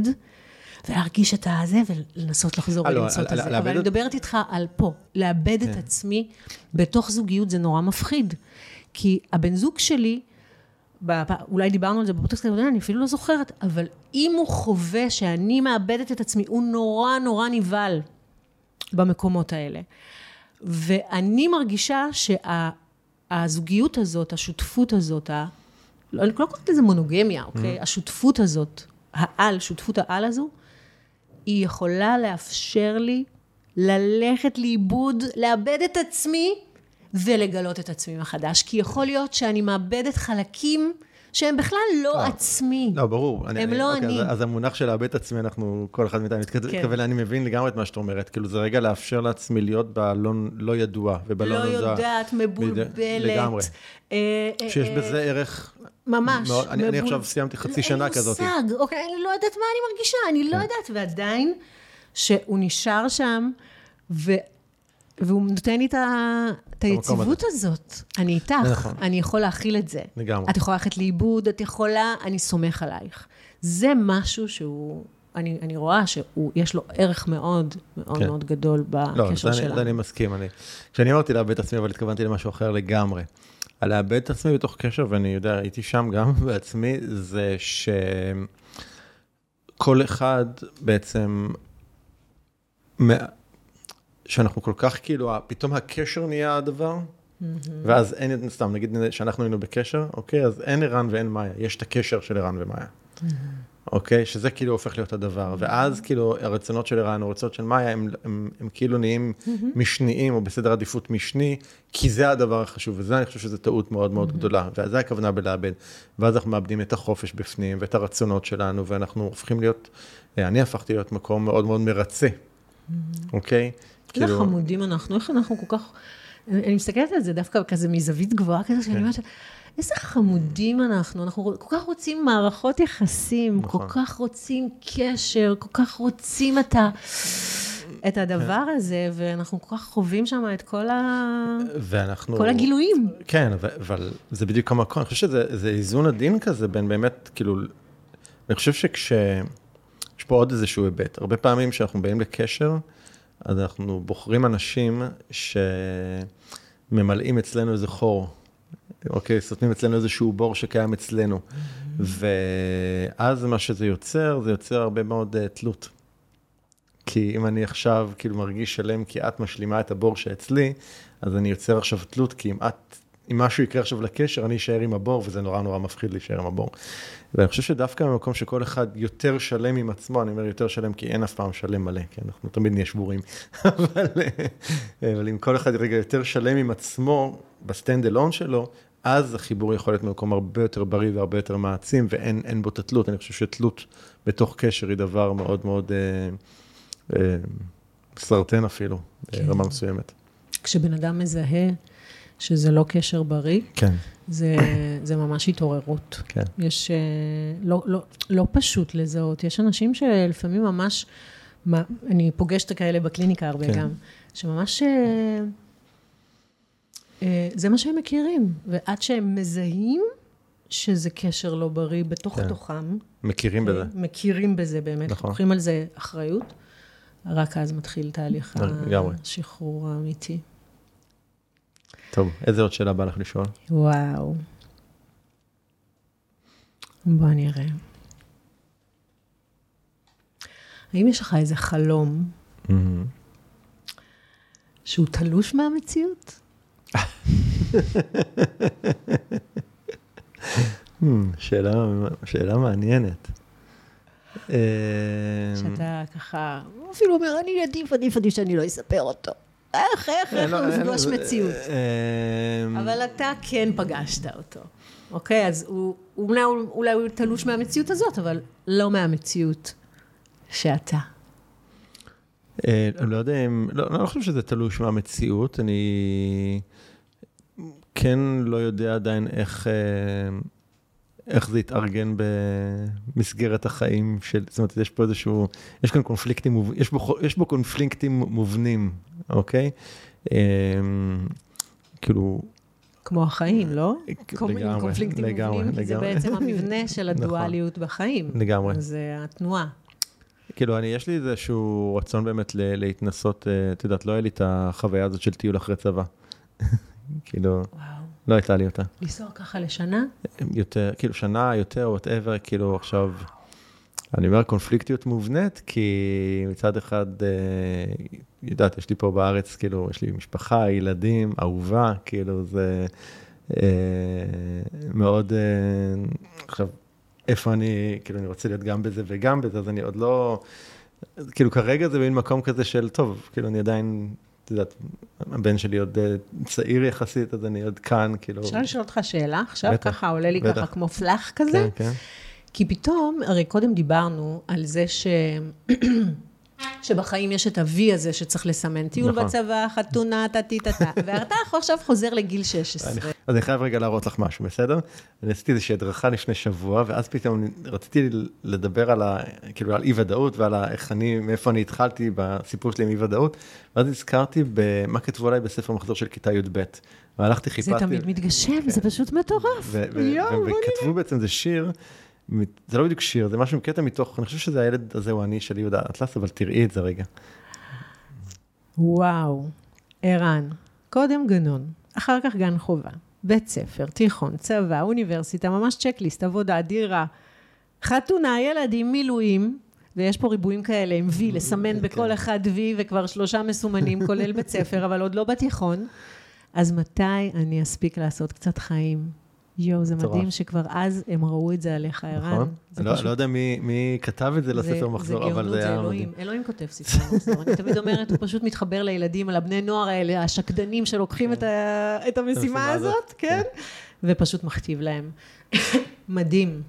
ולהרגיש את הזה, ולנסות לחזור ולמצוא את הזה. אבל אני מדברת איתך על פה, לאבד את כן. עצמי בתוך זוגיות זה נורא מפחיד. כי הבן זוג שלי, אולי דיברנו על זה בפודקאסט, אני אפילו לא זוכרת, אבל אם הוא חווה שאני מאבדת את עצמי, הוא נורא נורא נבהל במקומות האלה. ואני מרגישה שהזוגיות הזאת, השותפות הזאת, ה... לא, אני לא קוראת לזה מונוגמיה, אוקיי? Mm-hmm. השותפות הזאת, העל, שותפות העל הזו, היא יכולה לאפשר לי ללכת לאיבוד, לאבד את עצמי ולגלות את עצמי מחדש. כי יכול להיות שאני מאבדת חלקים שהם בכלל לא אה, עצמי. לא, ברור. הם אני, לא אוקיי, אני. אז, אז המונח של לאבד את עצמי, אנחנו, כל אחד מאיתנו מתכוון, כן. אני מבין לגמרי את מה שאת אומרת. כאילו, זה רגע לאפשר לעצמי להיות בלא לא ידוע ובלא לא נודע. לא יודעת, מבולבלת. לגמרי. אה, אה, שיש בזה ערך ממש. מאוד, אני, אני עכשיו סיימתי חצי שנה כזאת. אין לי מושג, אוקיי, אני לא יודעת מה אני מרגישה, אני לא כן. יודעת, ועדיין, שהוא נשאר שם, ו... והוא נותן לי את היציבות הזאת. אני איתך, נכון. אני יכול להכיל את זה. לגמרי. את יכולה ללכת לאיבוד, את יכולה, אני סומך עלייך. זה משהו שהוא, אני, אני רואה שיש לו ערך מאוד מאוד כן. מאוד גדול בקשר לא, שלנו. לא, אני מסכים. אני, כשאני אמרתי לאבד את עצמי, אבל התכוונתי למשהו אחר לגמרי. על לאבד את עצמי בתוך קשר, ואני יודע, הייתי שם גם *laughs* בעצמי, זה שכל אחד בעצם, שאנחנו כל כך כאילו, פתאום הקשר נהיה הדבר, ואז אין, סתם, נגיד שאנחנו היינו בקשר, אוקיי, אז אין ערן ואין מאיה, יש את הקשר של ערן ומאיה. אוקיי? שזה כאילו הופך להיות הדבר. ואז כאילו הרצונות של ערן, הרצונות של מאיה, הם, הם, הם כאילו נהיים משניים, או בסדר עדיפות משני, כי זה הדבר החשוב, וזה אני חושב שזו טעות מאוד מאוד גדולה, וזה הכוונה בלאבד. ואז אנחנו מאבדים את החופש בפנים, ואת הרצונות שלנו, ואנחנו הופכים להיות, אני הפכתי להיות מקום מאוד מאוד מרצה, אוקיי? איזה כאילו... חמודים אנחנו, איך אנחנו כל כך... אני מסתכלת על זה דווקא כזה מזווית גבוהה כזה, שאני כן. אומרת... איזה חמודים אנחנו, אנחנו כל כך רוצים מערכות יחסים, נכון. כל כך רוצים קשר, כל כך רוצים את, ה, את הדבר כן. הזה, ואנחנו כל כך חווים שם את כל, ה... ואנחנו... כל הגילויים. כן, אבל זה בדיוק המקום, אני חושב שזה איזון עדין כזה בין באמת, כאילו, אני חושב שכש... יש פה עוד איזשהו היבט. הרבה פעמים כשאנחנו באים לקשר, אז אנחנו בוחרים אנשים שממלאים אצלנו איזה חור. אוקיי, סותמים אצלנו איזשהו בור שקיים אצלנו. ואז מה שזה יוצר, זה יוצר הרבה מאוד uh, תלות. כי אם אני עכשיו כאילו מרגיש שלם כי את משלימה את הבור שאצלי, אז אני יוצר עכשיו תלות, כי אם את, אם משהו יקרה עכשיו לקשר, אני אשאר עם הבור, וזה נורא נורא מפחיד להישאר עם הבור. ואני חושב שדווקא במקום שכל אחד יותר שלם עם עצמו, אני אומר יותר שלם כי אין אף פעם שלם מלא, כי אנחנו תמיד נהיה שבורים, *laughs* אבל, אה, אבל אם כל אחד רגע יותר שלם עם עצמו, ב stand alone שלו, אז החיבור יכול להיות ממקום הרבה יותר בריא והרבה יותר מעצים, ואין בו את התלות. אני חושב שתלות בתוך קשר היא דבר מאוד מאוד אה, אה, סרטן אפילו, כן. ברמה מסוימת. כשבן אדם מזהה שזה לא קשר בריא, כן. זה, זה ממש התעוררות. כן. יש, אה, לא, לא, לא פשוט לזהות, יש אנשים שלפעמים ממש, מה, אני פוגשת כאלה בקליניקה הרבה כן. גם, שממש... אה, אה, זה מה שהם מכירים, ועד שהם מזהים שזה קשר לא בריא בתוך כן. תוכם. מכירים בזה. מכירים בזה באמת, נכון. לוקחים על זה אחריות, רק אז מתחיל תהליך השחרור האמיתי. טוב, איזה עוד שאלה בא לך לשאול? וואו. בוא נראה. האם יש לך איזה חלום מהמם. שהוא תלוש מהמציאות? *laughs* שאלה, שאלה מעניינת. אה, שאתה ככה, אפילו אומר, אני עדיף, עדיף, עדיף שאני לא אספר אותו. איך, איך, איך לא, הוא יפגוש אה, מציאות? אה, אבל אתה כן פגשת אותו. אוקיי, אז הוא, אולי הוא תלוש מהמציאות הזאת, אבל לא מהמציאות שאתה. אה, אני לא יודע אם, לא, אני לא חושב שזה תלוש מהמציאות, אני כן לא יודע עדיין איך, אה, איך זה יתארגן במסגרת החיים של, זאת אומרת, יש פה איזשהו, יש כאן קונפליקטים, יש בו, יש בו קונפליקטים מובנים, אוקיי? אה, כאילו, כמו החיים, לא? כל מיני לגמרי, קונפליקטים לגמרי, מובנים, כי זה. בעצם המבנה של *laughs* נכון. הדואליות בחיים. לגמרי. זה התנועה. כאילו, אני, יש לי איזשהו רצון באמת להתנסות, אה, את יודעת, לא היה לי את החוויה הזאת של טיול אחרי צבא. *laughs* כאילו, וואו. לא הייתה לי אותה. לנסוע ככה לשנה? יותר, כאילו שנה, יותר, וואטאבר, כאילו עכשיו, אני אומר קונפליקטיות מובנית, כי מצד אחד, אה, יודעת, יש לי פה בארץ, כאילו, יש לי משפחה, ילדים, אהובה, כאילו, זה אה, מאוד, אה, עכשיו, איפה אני, כאילו, אני רוצה להיות גם בזה וגם בזה, אז אני עוד לא, כאילו, כרגע זה מין מקום כזה של, טוב, כאילו, אני עדיין... את יודעת, הבן שלי עוד אה, צעיר יחסית, אז אני עוד כאן, כאילו... אפשר לשאול אותך שאלה? עכשיו בטח, ככה עולה לי ככה בטח. כמו פלאח כזה? כן, כן. כי פתאום, הרי קודם דיברנו על זה ש... שבחיים יש את ה-V הזה שצריך לסמן, טיול נכון. בצבא, חתונה, טה-טי-טה-טה, *laughs* ואתה עכשיו חוזר לגיל 16. אני- אז אני חייב רגע להראות לך משהו, בסדר? אני עשיתי איזושהי הדרכה לפני שבוע, ואז פתאום רציתי לדבר על ה... כאילו, על אי-ודאות ועל איך אני, מאיפה אני התחלתי בסיפור שלי עם אי-ודאות, ואז נזכרתי במה כתבו עליי בספר מחזור של כיתה י"ב. והלכתי, זה חיפשתי... תמיד מתגשם, זה פשוט מטורף. וכתבו בעצם, זה שיר, זה לא בדיוק שיר, זה משהו, קטע מתוך, אני חושב שזה הילד הזה הוא אני של יהודה אטלס, אבל תראי את זה רגע. וואו, ערן, קודם גנון, אחר כך גן חובה, בית ספר, תיכון, צבא, אוניברסיטה, ממש צ'קליסט, עבודה, דירה, חתונה, ילדים, מילואים, ויש פה ריבועים כאלה עם וי, *laughs* לסמן בכל אחד וי, וכבר שלושה מסומנים, כולל בית ספר, אבל עוד לא בתיכון. אז מתי אני אספיק לעשות קצת חיים? יואו, זה מטורף. מדהים שכבר אז הם ראו את זה עליך, ערן. נכון? זה אני לא- פשוט- לא יודע מי- מי כתב את זה לספר מחזור, אבל גאונות, זה היה אלוהים, מדהים. אלוהים כותב ספרי מחזור. אני תמיד אומרת, הוא פשוט מתחבר לילדים, על הבני נוער האלה, השקדנים שלוקחים את ה- את המשימה הזאת, הזאת, כן? ופשוט מכתיב להם. *laughs* מדהים.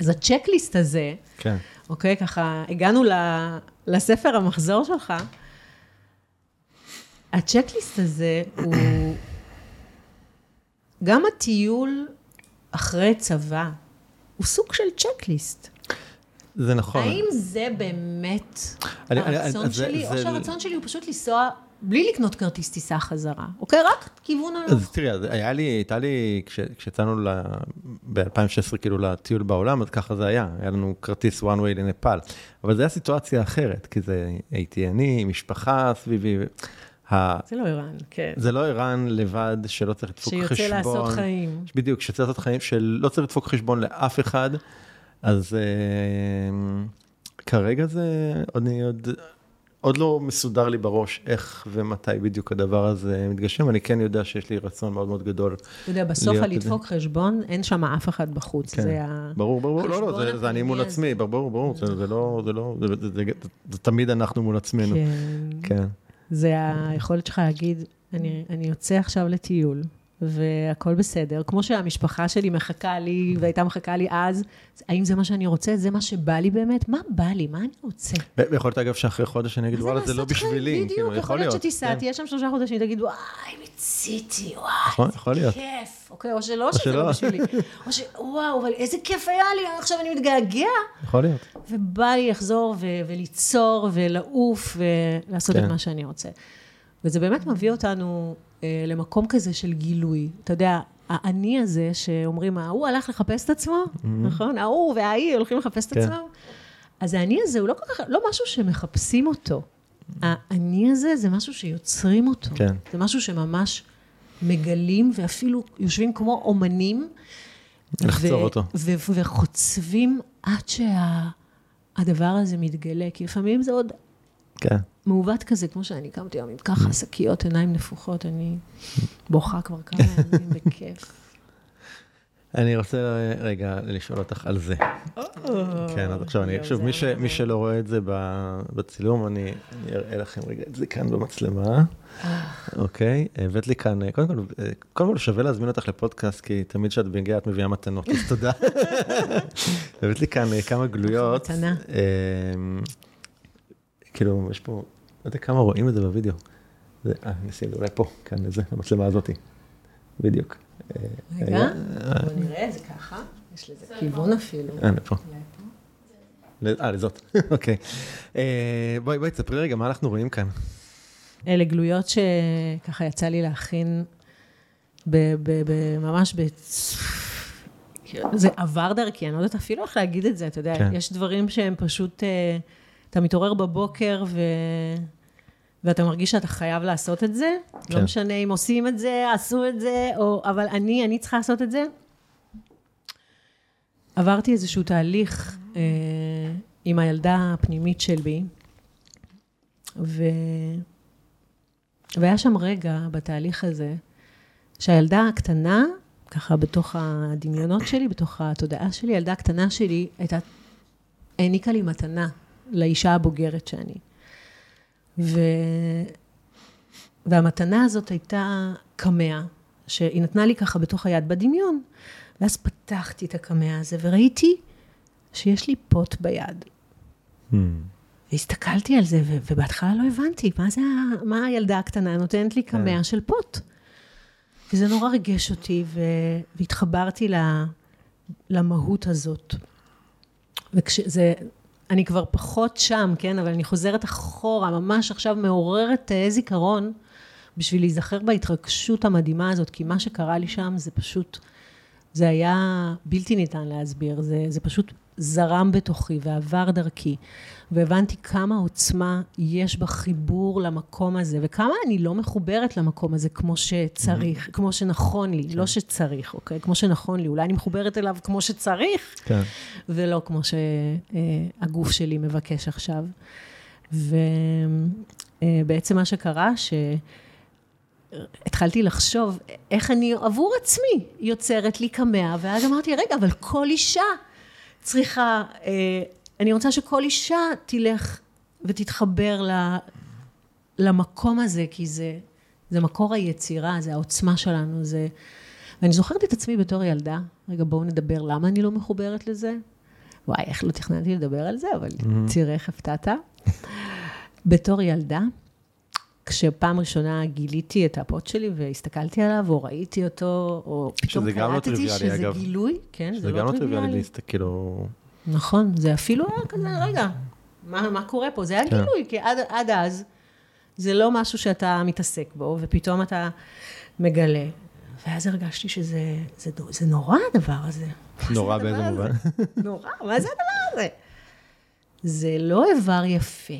אז הצ'קליסט הזה, כן. אוקיי, ככה, הגענו ל- לספר המחזור שלך, הצ'קליסט הזה הוא גם הטיול אחרי צבא, הוא סוג של צ'קליסט. זה נכון. האם זה באמת אני- אני- הרצון זה- שלי, או זה- שהרצון שלי הוא פשוט לנסוע בלי לקנות כרטיס טיסה חזרה, אוקיי? רק כיוון הלוך. אז תראי, אז היה לי, הייתה לי, כש- כשיצאנו ב-2016 כאילו לטיול בעולם, אז ככה זה היה, היה לנו כרטיס one way לנפאל. אבל זו הייתה סיטואציה אחרת, כי זה הייתי אני, משפחה סביבי. ה- זה לא ערן, כן. זה לא ערן לבד שלא צריך לדפוק חשבון. שיוצא לעשות חיים. בדיוק, שצריך לעשות חיים שלא צריך לדפוק חשבון לאף אחד, אז אה, כרגע זה, אני עוד, עוד לא מסודר לי בראש איך ומתי בדיוק הדבר הזה מתגשם, אני כן יודע שיש לי רצון מאוד מאוד גדול. אתה יודע, בסוף הלדפוק חשבון, אין שם אף אחד בחוץ. כן. זה ה... ברור, ברור, לא, לא, זה, זה אני מול עצמי, ברור, ברור, זה, זה לא, זה לא, זה, זה, זה, זה, זה תמיד אנחנו מול עצמנו. כן. כן. זה היכולת שלך להגיד, אני, אני יוצא עכשיו לטיול, והכל בסדר. כמו שהמשפחה שלי מחכה לי, והייתה מחכה לי אז, האם זה מה שאני רוצה? זה מה שבא לי באמת? מה בא לי? מה אני רוצה? ויכול להיות אגב שאחרי חודש אני אגיד, וואלה, זה לא? בשבילי. בדיוק, כאילו, יכול להיות שתיסע, כן. תהיה שם שלושה חודשים, תגיד, וואי, מיציתי, וואי, נכון, יכול להיות. כיף. אוקיי, או שלא, שזה. לא בשבילי. או ש... וואו, אבל איזה כיף היה לי, עכשיו אני מתגעגע. יכול להיות. ובא לי לחזור וליצור ולעוף ולעשות כן. את מה שאני רוצה. וזה באמת מביא אותנו אה, למקום כזה של גילוי. אתה יודע, האני הזה שאומרים, ההוא הלך לחפש את עצמו, נכון? ההוא וההיא הולכים לחפש את כן. עצמם. אז האני הזה הוא לא כל כך, לא משהו שמחפשים אותו. האני הזה זה משהו שיוצרים אותו. כן. זה משהו שממש מגלים, ואפילו יושבים כמו אומנים. לחצור אותו. ו- וחוצבים עד הדבר הזה מתגלה, כי לפעמים זה עוד כן. מעוות כזה, כמו שאני קמתי היום עם ככה שקיות, עיניים נפוחות, אני בוכה כבר כמה ימים *laughs* בכיף. אני רוצה רגע לשאול אותך על זה. כן, אז עכשיו אני, שוב, מי שלא רואה את זה בצילום, אני אראה לכם רגע את זה כאן במצלמה. אוקיי, הבאת לי כאן, אה, קודם כל, אה, קודם כל שווה להזמין אותך לפודקאסט, כי תמיד כשאת מגיעה את מביאה מתנות, אז תודה. *laughs* הבאת לי כאן אה, כמה גלויות. מתנה. כאילו, יש פה, לא יודע כמה רואים את זה בווידאו. זה- אה, נשים את זה אולי פה, כאן, לזה, למצלמה הזאתי. בדיוק. רגע, אה, בוא נראה זה ככה, יש לזה כיוון אפילו. אה, לפה. אה, לזאת, *laughs* אוקיי. אה, בואי, בואי, תספרי רגע מה אנחנו רואים כאן. אלה גלויות שככה יצא לי להכין ב- ב- ב- ממש ב... זה עבר דרכי, אני לא יודעת אפילו איך להגיד את זה, אתה יודע, כן. יש דברים שהם פשוט, אה, אתה מתעורר בבוקר ו... ואתה מרגיש שאתה חייב לעשות את זה, כן. לא משנה אם עושים את זה, עשו את זה, או... אבל אני, אני צריכה לעשות את זה. עברתי איזשהו תהליך אה, עם הילדה הפנימית שלי, ו... והיה שם רגע בתהליך הזה, שהילדה הקטנה, ככה בתוך הדמיונות שלי, בתוך התודעה שלי, הילדה הקטנה שלי הייתה, העניקה לי מתנה לאישה הבוגרת שאני. ו... והמתנה הזאת הייתה קמע, שהיא נתנה לי ככה בתוך היד בדמיון. ואז פתחתי את הקמע הזה וראיתי שיש לי פוט ביד. והסתכלתי על זה, ו- ובהתחלה לא הבנתי, מה זה, מה הילדה הקטנה נותנת לי קמע כן. של פוט? וזה נורא ריגש אותי, ו- והתחברתי ל- למהות הזאת. וכשזה, אני כבר פחות שם, כן, אבל אני חוזרת אחורה, ממש עכשיו מעוררת אה, זיכרון, בשביל להיזכר בהתרגשות המדהימה הזאת, כי מה שקרה לי שם זה פשוט, זה היה בלתי ניתן להסביר, זה, זה פשוט זרם בתוכי ועבר דרכי, והבנתי כמה עוצמה יש בחיבור למקום הזה, וכמה אני לא מחוברת למקום הזה כמו שצריך, Mm-hmm. כמו שנכון לי, לא שצריך, אוקיי? כמו שנכון לי, אולי אני מחוברת אליו כמו שצריך, כן. ולא כמו שהגוף שלי מבקש עכשיו. ובעצם מה שקרה, שהתחלתי לחשוב איך אני עבור עצמי יוצרת לי קמע, ואז אמרתי, רגע, אבל כל אישה צריכה, אה, אני רוצה שכל אישה תלך ותתחבר ל- למקום הזה, כי זה, זה מקור היצירה, זה העוצמה שלנו, זה... ואני זוכרת את עצמי בתור ילדה, רגע בואו נדבר למה אני לא מחוברת לזה. וואי, איך לא תכננתי לדבר על זה, אבל תראה איך הפתעת. בתור ילדה, כשפעם ראשונה גיליתי את הפוט שלי והסתכלתי עליו, או ראיתי אותו, או פתאום שזה לא קלטתי טריוויאלי, שזה אגב. גילוי, כן, זה זה לא גם לא טריוויאלי טריוויאלי. להסתכל, כאילו... נכון, זה אפילו היה כזה, רגע, מה, מה קורה פה? זה היה כן. גילוי, כי עד, עד אז זה לא משהו שאתה מתעסק בו, ופתאום אתה מגלה. ואז הרגשתי שזה זה, זה נורא הדבר הזה. נורא באיזה מובן. נורא, מה זה הדבר הזה? זה לא איבר יפה,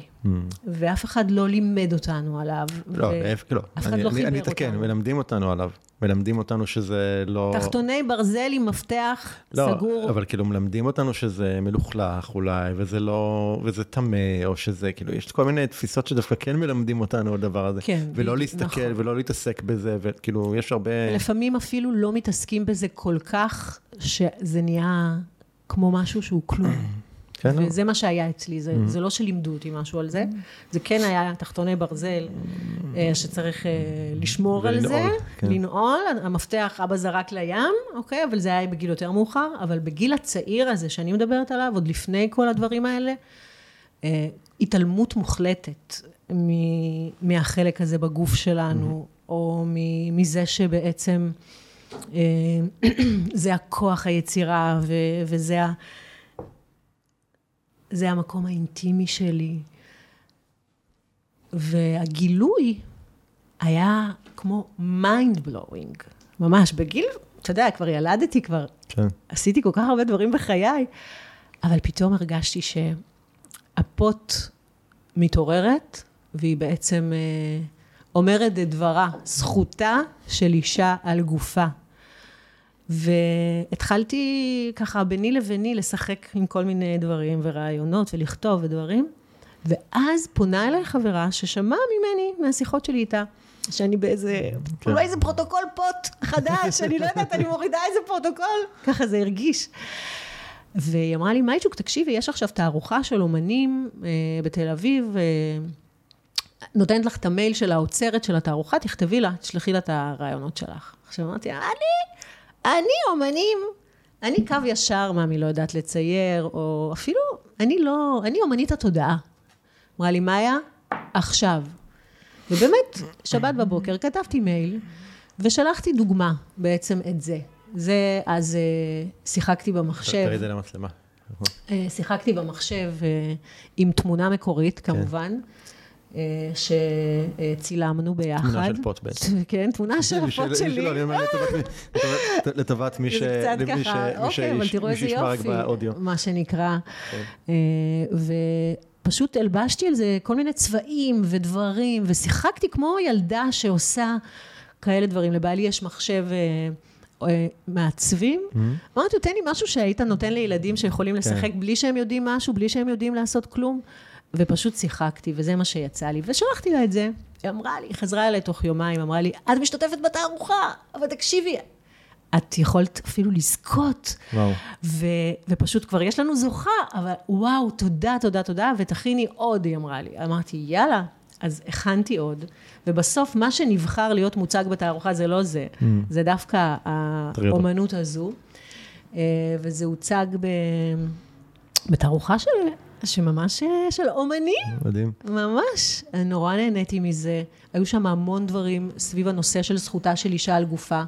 ואף אחד לא לימד אותנו עליו. לא, ו- להפך, לא. אף אחד אני- לא חיבר אני אתקן, אותנו. מלמדים אותנו עליו. מלמדים אותנו שזה לא... תחתוני ברזל עם מפתח לא, סגור. אבל כאילו מלמדים אותנו שזה מלוכלך אולי, וזה לא, וזה טמא, או שזה, כאילו, יש כל מיני תפיסות שדווקא כן מלמדים אותנו על הדבר הזה. כן, ולא בדיוק, להסתכל, נכון. ולא להתעסק בזה, וכאילו, יש הרבה... לפעמים אפילו לא מתעסקים בזה כל כך, שזה נהיה כמו משהו שהוא כלום. כן, לא. וזה מה שהיה אצלי, זה, זה לא שלימדו אותי משהו על זה, זה כן היה תחתוני ברזל אה, שצריך אה, לשמור על זה, ולנעול, כן. לנעול, המפתח אבא זרק לים, אוקיי, אבל זה היה בגיל יותר מאוחר, אבל בגיל הצעיר הזה שאני מדברת עליו, עוד לפני כל הדברים האלה, אה, התעלמות מוחלטת מ- מהחלק הזה בגוף שלנו, או מ- מזה שבעצם אה, *clears throat* זה הכוח היצירה, ו- וזה ה... זה המקום האינטימי שלי. והגילוי היה כמו mind blowing, ממש בגיל, אתה יודע, כבר ילדתי, כבר כן. עשיתי כל כך הרבה דברים בחיי, אבל פתאום הרגשתי שהפוט מתעוררת, והיא בעצם אה, אומרת את דברה, זכותה של אישה על גופה. והתחלתי ככה ביני לביני לשחק עם כל מיני דברים ורעיונות ולכתוב ודברים, ואז פונה אליי חברה ששמעה ממני מהשיחות שלי איתה. שאני באיזה, כן. אולי איזה פרוטוקול פוט חדש, אני לא יודעת, אני מורידה איזה פרוטוקול, ככה זה הרגיש. והיא אמרה לי, מייצ'וק, תקשיבי, יש עכשיו תערוכה של אומנים אה, בתל אביב, אה, נותנת לך את המייל של האוצרת של התערוכה, תכתבי לה, תשלחי לה את הרעיונות שלך. עכשיו אמרתי, אני, אני אומנים, אני קו ישר, מה, אני לא יודעת לצייר, או אפילו, אני לא, אני אומנית התודעה. אמרה לי, מאיה, עכשיו. ובאמת, שבת בבוקר כתבתי מייל, ושלחתי דוגמה, בעצם את זה. זה, אז אה, שיחקתי במחשב. תראי את זה למצלמה. אה, שיחקתי במחשב אה, עם תמונה מקורית, כן. כמובן. שצילמנו ביחד. תמונה של פוט בעצם. *laughs* כן, תמונה של הפוט שלי. אני אומר לטובת מי שישמע רק באודיו. מה שנקרא. כן. ופשוט הלבשתי על זה כל מיני צבעים ודברים, ושיחקתי כמו ילדה שעושה כאלה דברים. לבעלי יש מחשב... אה, מעצבים. Mm-hmm. אמרתי תן לי משהו שהיית נותן לילדים שיכולים כן. לשחק בלי שהם יודעים משהו, בלי שהם יודעים לעשות כלום. ופשוט שיחקתי, וזה מה שיצא לי. ושלחתי לה את זה. היא אמרה לי, היא חזרה אליי תוך יומיים, אמרה לי, את משתתפת בתערוכה, אבל תקשיבי, את יכולת אפילו לזכות. וואו. ו- ופשוט כבר יש לנו זוכה, אבל וואו, תודה, תודה, תודה, ותכיני עוד, היא אמרה לי. אמרתי, יאללה, אז הכנתי עוד, ובסוף מה שנבחר להיות מוצג בתערוכה זה לא זה, mm. זה דווקא האומנות הזו, אה, וזה הוצג ב... בתערוכה של... שממש אה, של אומנים. מדהים. ממש. נורא נהניתי מזה. היו שם המון דברים סביב הנושא של זכותה של אישה על גופה.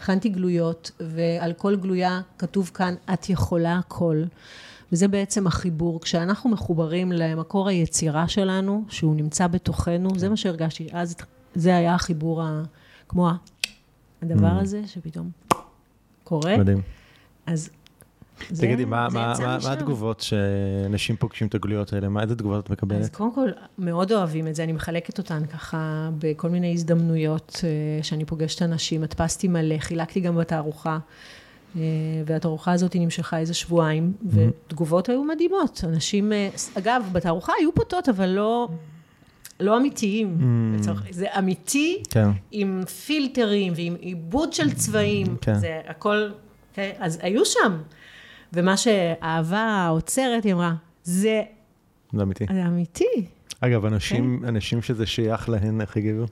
הכנתי גלויות, ועל כל גלויה כתוב כאן, את יכולה הכל. וזה בעצם החיבור. כשאנחנו מחוברים למקור היצירה שלנו, שהוא נמצא בתוכנו, זה מה שהרגשתי. אז זה היה החיבור, ה, כמו הדבר mm. הזה, שפתאום קורה. מדהים. אז תגידי, מה, מה, מה, מה התגובות שאנשים פוגשים את הגלויות האלה? מה, איזה תגובות את מקבלת? אז קודם כל, מאוד אוהבים את זה, אני מחלקת אותן ככה בכל מיני הזדמנויות אה, שאני פוגשת אנשים, הדפסתי מלא, חילקתי גם בתערוכה. אה, והתערוכה הזאת נמשכה איזה שבועיים, mm-hmm. ותגובות היו מדהימות. אנשים, אה, אגב, בתערוכה היו פוטות, אבל לא, לא אמיתיים. Mm. זה אמיתי, כן. עם פילטרים ועם עיבוד של צבעים, כן. זה הכל, כן? אז היו שם. ומה שאהבה האוצרת, היא אמרה, זה... זה אמיתי. זה אמיתי. אגב, אנשים, כן? אנשים שזה שייך להן, איך הגיבו?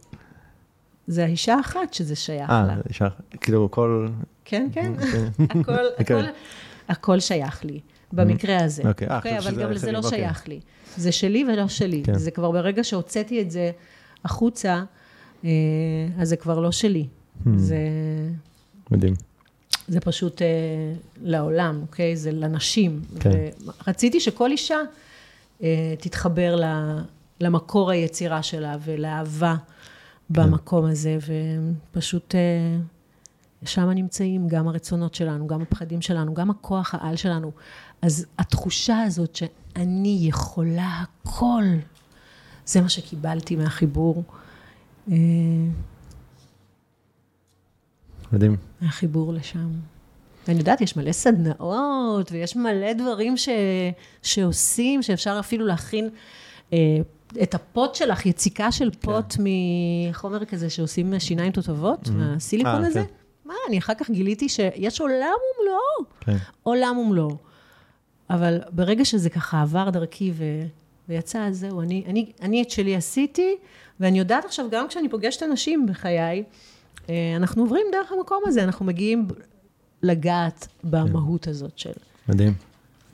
זה האישה אחת שזה שייך 아, לה. אה, אישה, כאילו כל... כן, כן, *laughs* הכל, *laughs* הכל, הכל שייך לי, במקרה הזה. אוקיי, אה, אוקיי, אבל גם לזה לא אוקיי. שייך לי. זה שלי ולא שלי. כן. זה כבר ברגע שהוצאתי את זה החוצה, אה, אז זה כבר לא שלי. Hmm. זה... מדהים. זה פשוט אה, לעולם, אוקיי? זה לנשים. כן. רציתי שכל אישה אה, תתחבר למקור היצירה שלה ולאהבה. במקום הזה, ופשוט אה, שם נמצאים גם הרצונות שלנו, גם הפחדים שלנו, גם הכוח העל שלנו. אז התחושה הזאת שאני יכולה הכל, זה מה שקיבלתי מהחיבור. אה, מדהים. מהחיבור לשם. ואני יודעת, יש מלא סדנאות, ויש מלא דברים ש... שעושים, שאפשר אפילו להכין אה, את הפוט שלך, יציקה של כן. פוט כן. מחומר כזה שעושים שיניים תותבות, mm-hmm. מהסיליקון 아, אה, הזה. כן. מה, אני אחר כך גיליתי שיש עולם ומלואו. כן. עולם ומלואו. אבל ברגע שזה ככה עבר דרכי ו... ויצא, אז זהו, אני, אני, אני את שלי עשיתי, ואני יודעת עכשיו, גם כשאני פוגשת אנשים בחיי, אנחנו עוברים דרך המקום הזה, אנחנו מגיעים לגעת במהות כן. הזאת של... מדהים.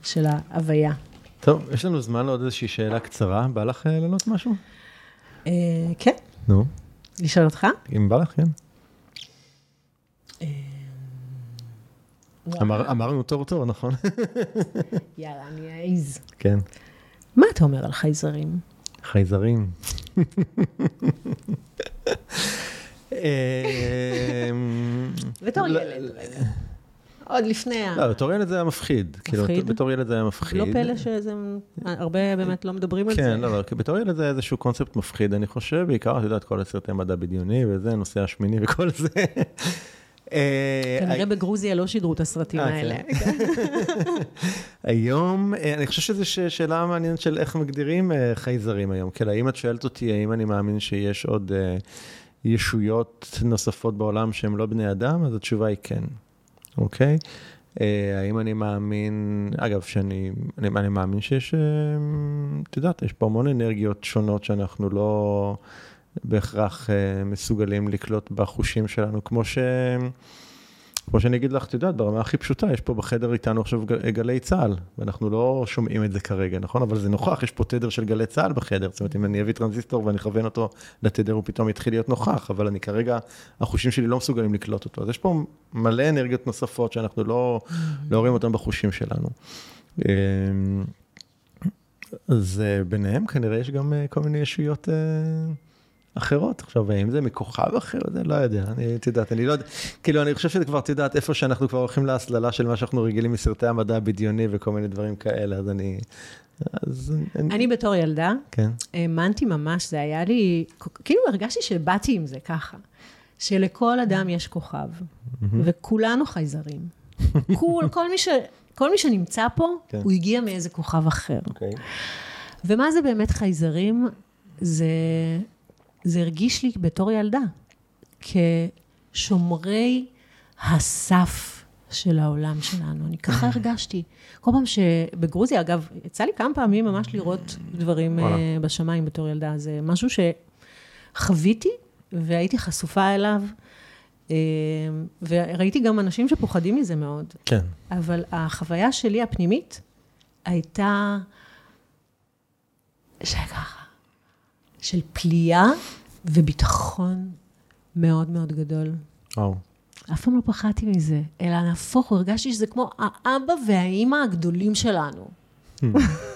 של ההוויה. טוב, יש לנו זמן לעוד איזושהי שאלה קצרה. בא לך אה, לענות משהו? אה, כן. נו. לשאול אותך? אם בא לך, כן. אה, אמרנו תור תור, נכון? *laughs* יאללה, אני אעז. כן. מה אתה אומר על חייזרים? חייזרים. *laughs* בתור ילד. עוד לפני ה... לא, בתור ילד זה היה מפחיד. כאילו, מפחיד? בתור ילד זה היה מפחיד. לא פלא שזה... הרבה באמת לא מדברים על כן, זה. כן, לא, לא, בתור ילד זה היה איזשהו קונספט מפחיד, אני חושב, בעיקר, את יודעת, כל הסרטי מדע בדיוני וזה, נושא השמיני וכל זה. אה, כנראה בגרוזיה לא שידרו את הסרטים אה, האלה. כן. *laughs* היום, אה, אני חושב שזו שאלה מעניינת של איך מגדירים אה, חייזרים היום. כן, האם את שואלת אותי, האם אני מאמין שיש עוד אה, ישויות נוספות בעולם שהן לא בני אדם? אז התשובה היא כן, אוקיי? אה, האם אני מאמין, אגב, שאני אני, אני מאמין שיש, אה, את יודעת, יש פה המון אנרגיות שונות שאנחנו לא בהכרח אה, מסוגלים לקלוט בחושים שלנו, כמו ש... כמו שאני אגיד לך, את יודעת, ברמה הכי פשוטה, יש פה בחדר איתנו עכשיו גל- גלי צה"ל, ואנחנו לא שומעים את זה כרגע, נכון? אבל זה נוכח, יש פה תדר של גלי צה"ל בחדר. זאת אומרת, אם אני אביא טרנזיסטור ואני אכוון אותו לתדר, הוא פתאום יתחיל להיות נוכח, אבל אני כרגע, החושים שלי לא מסוגלים לקלוט אותו. אז יש פה מלא אנרגיות נוספות שאנחנו לא, לא רואים אותן בחושים שלנו. אמ, אז אה, ביניהם כנראה יש גם אה, כל מיני ישויות אה, אחרות. עכשיו, האם זה מכוכב אחר? זה לא יודע, אני, את יודעת, אני לא יודע, כאילו, אני חושב שזה כבר, את יודעת, איפה שאנחנו כבר הולכים להסללה של מה שאנחנו רגילים מסרטי המדע הבדיוני וכל מיני דברים כאלה, אז אני... אז אני... אני בתור ילדה, כן. האמנתי ממש, זה היה לי, כאילו הרגשתי שבאתי עם זה ככה, שלכל אדם יש כוכב, וכולנו חייזרים. כול, כל, מי ש, כל מי שנמצא פה, כן. הוא הגיע מאיזה כוכב אחר. אוקיי. ומה זה באמת חייזרים? זה, זה הרגיש לי בתור ילדה, כשומרי הסף של העולם שלנו. אני ככה הרגשתי. כל פעם שבגרוזיה, אגב, יצא לי כמה פעמים ממש לראות דברים וואלה. אה, בשמיים בתור ילדה. זה משהו שחוויתי והייתי חשופה אליו, אה, וראיתי גם אנשים שפוחדים מזה מאוד. כן. אבל החוויה שלי הפנימית הייתה שככה, של פליאה וביטחון מאוד מאוד גדול. וואו. אף פעם לא פחדתי מזה, אלא נהפוך, הרגשתי שזה כמו האבא והאימא הגדולים שלנו.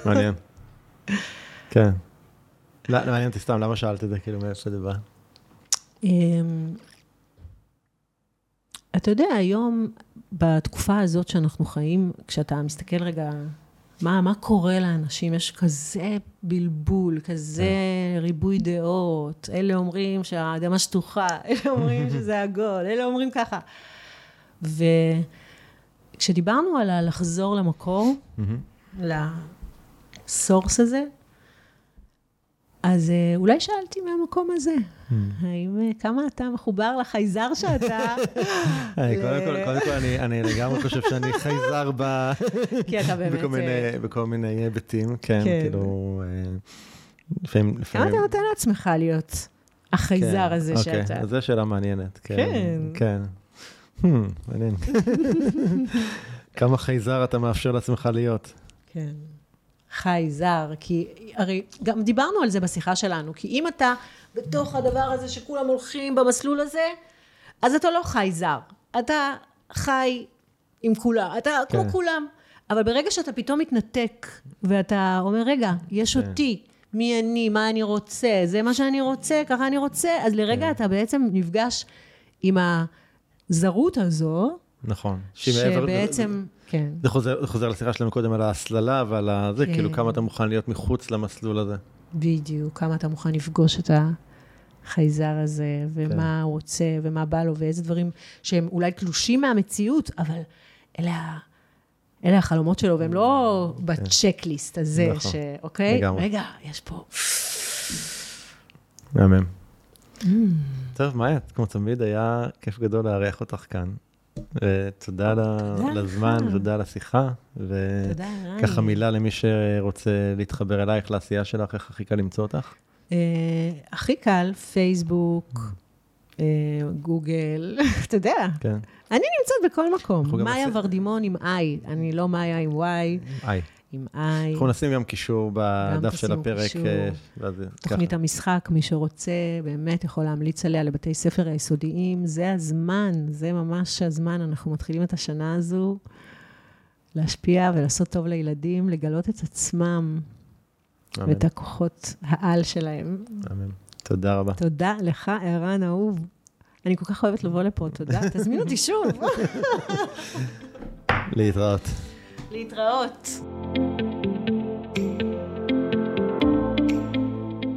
מעניין. כן. לא, לא, מעניין אותי סתם, למה שאלת את זה? כאילו, מאיפה זה בא? אמ, אתה יודע, היום, בתקופה הזאת שאנחנו חיים, כשאתה מסתכל רגע, מה, מה קורה לאנשים? יש כזה בלבול, כזה ריבוי דעות. אלה אומרים שהאדמה שטוחה, *laughs* אלה אומרים *laughs* שזה עגול, אלה אומרים ככה. וכשדיברנו על הלחזור למקור. לסורס הזה, אז אה, אולי שאלתי מהמקום הזה, האם, אה, כמה אתה מחובר לחייזר שאתה? *laughs* קודם כל, קודם כל, אני- לגמרי חושב שאני חייזר. *laughs* בכל מיני- אה, בכל מיני היבטים, כן, כן. כאילו, לפעמים... כמה אתה נותן לעצמך להיות החייזר כן, הזה אוקיי, שאתה? אז זו שאלה מעניינת. כן. כן. כן. Hmm, מעניין. *laughs* כמה חייזר אתה מאפשר לעצמך להיות? כן. חייזר, כי הרי גם דיברנו על זה בשיחה שלנו, כי אם אתה בתוך הדבר הזה שכולם הולכים במסלול הזה, אז אתה לא חייזר, אתה חי עם כולם, אתה כמו כן. כולם. אבל ברגע שאתה פתאום מתנתק, ואתה אומר, רגע, יש כן. אותי, מי אני, מה אני רוצה, זה מה שאני רוצה, ככה אני רוצה, אז לרגע כן. אתה בעצם נפגש עם הזרות הזו, נכון. שבעצם, כן. זה חוזר, זה חוזר לשיחה שלנו קודם על ההסללה ועל. זה, כן. כאילו כמה אתה מוכן להיות מחוץ למסלול הזה. בדיוק, כמה אתה מוכן לפגוש את החייזר הזה, ומה הוא רוצה, ומה בא לו, ואיזה דברים שהם אולי תלושים מהמציאות, אבל אלה, אלה החלומות שלו, והם לא בצ'קליסט הזה, נכון, ש... אוקיי? לגמרי. רגע, יש פה... מהמם. Mm. טוב, מאיה, כמו תמיד, היה כיף גדול לארח אותך כאן. ותודה ל- תודה לזמן, לך. תודה על השיחה. תודה, רני. וככה מילה למי שרוצה להתחבר אלייך, לעשייה שלך, איך הכי קל למצוא אותך? אה, הכי קל, פייסבוק, אה, גוגל, *laughs* אתה יודע, כן. אני נמצאת בכל מקום. מאיה ורדימון עם איי, אני לא מאיה עם וואי, היי. עם איי. אנחנו נשים גם קישור בדף של הפרק. אה, תוכנית. המשחק, מי שרוצה, באמת יכול להמליץ עליה לבתי ספר היסודיים. זה הזמן, זה ממש הזמן. אנחנו מתחילים את השנה הזו להשפיע ולעשות טוב לילדים, לגלות את עצמם אמן, ואת הכוחות העל שלהם. אמן. תודה רבה. תודה לך, ערן אהוב. אני כל כך אוהבת לבוא לפה, תודה. *laughs* תזמין אותי שוב. להתראות. להתראות.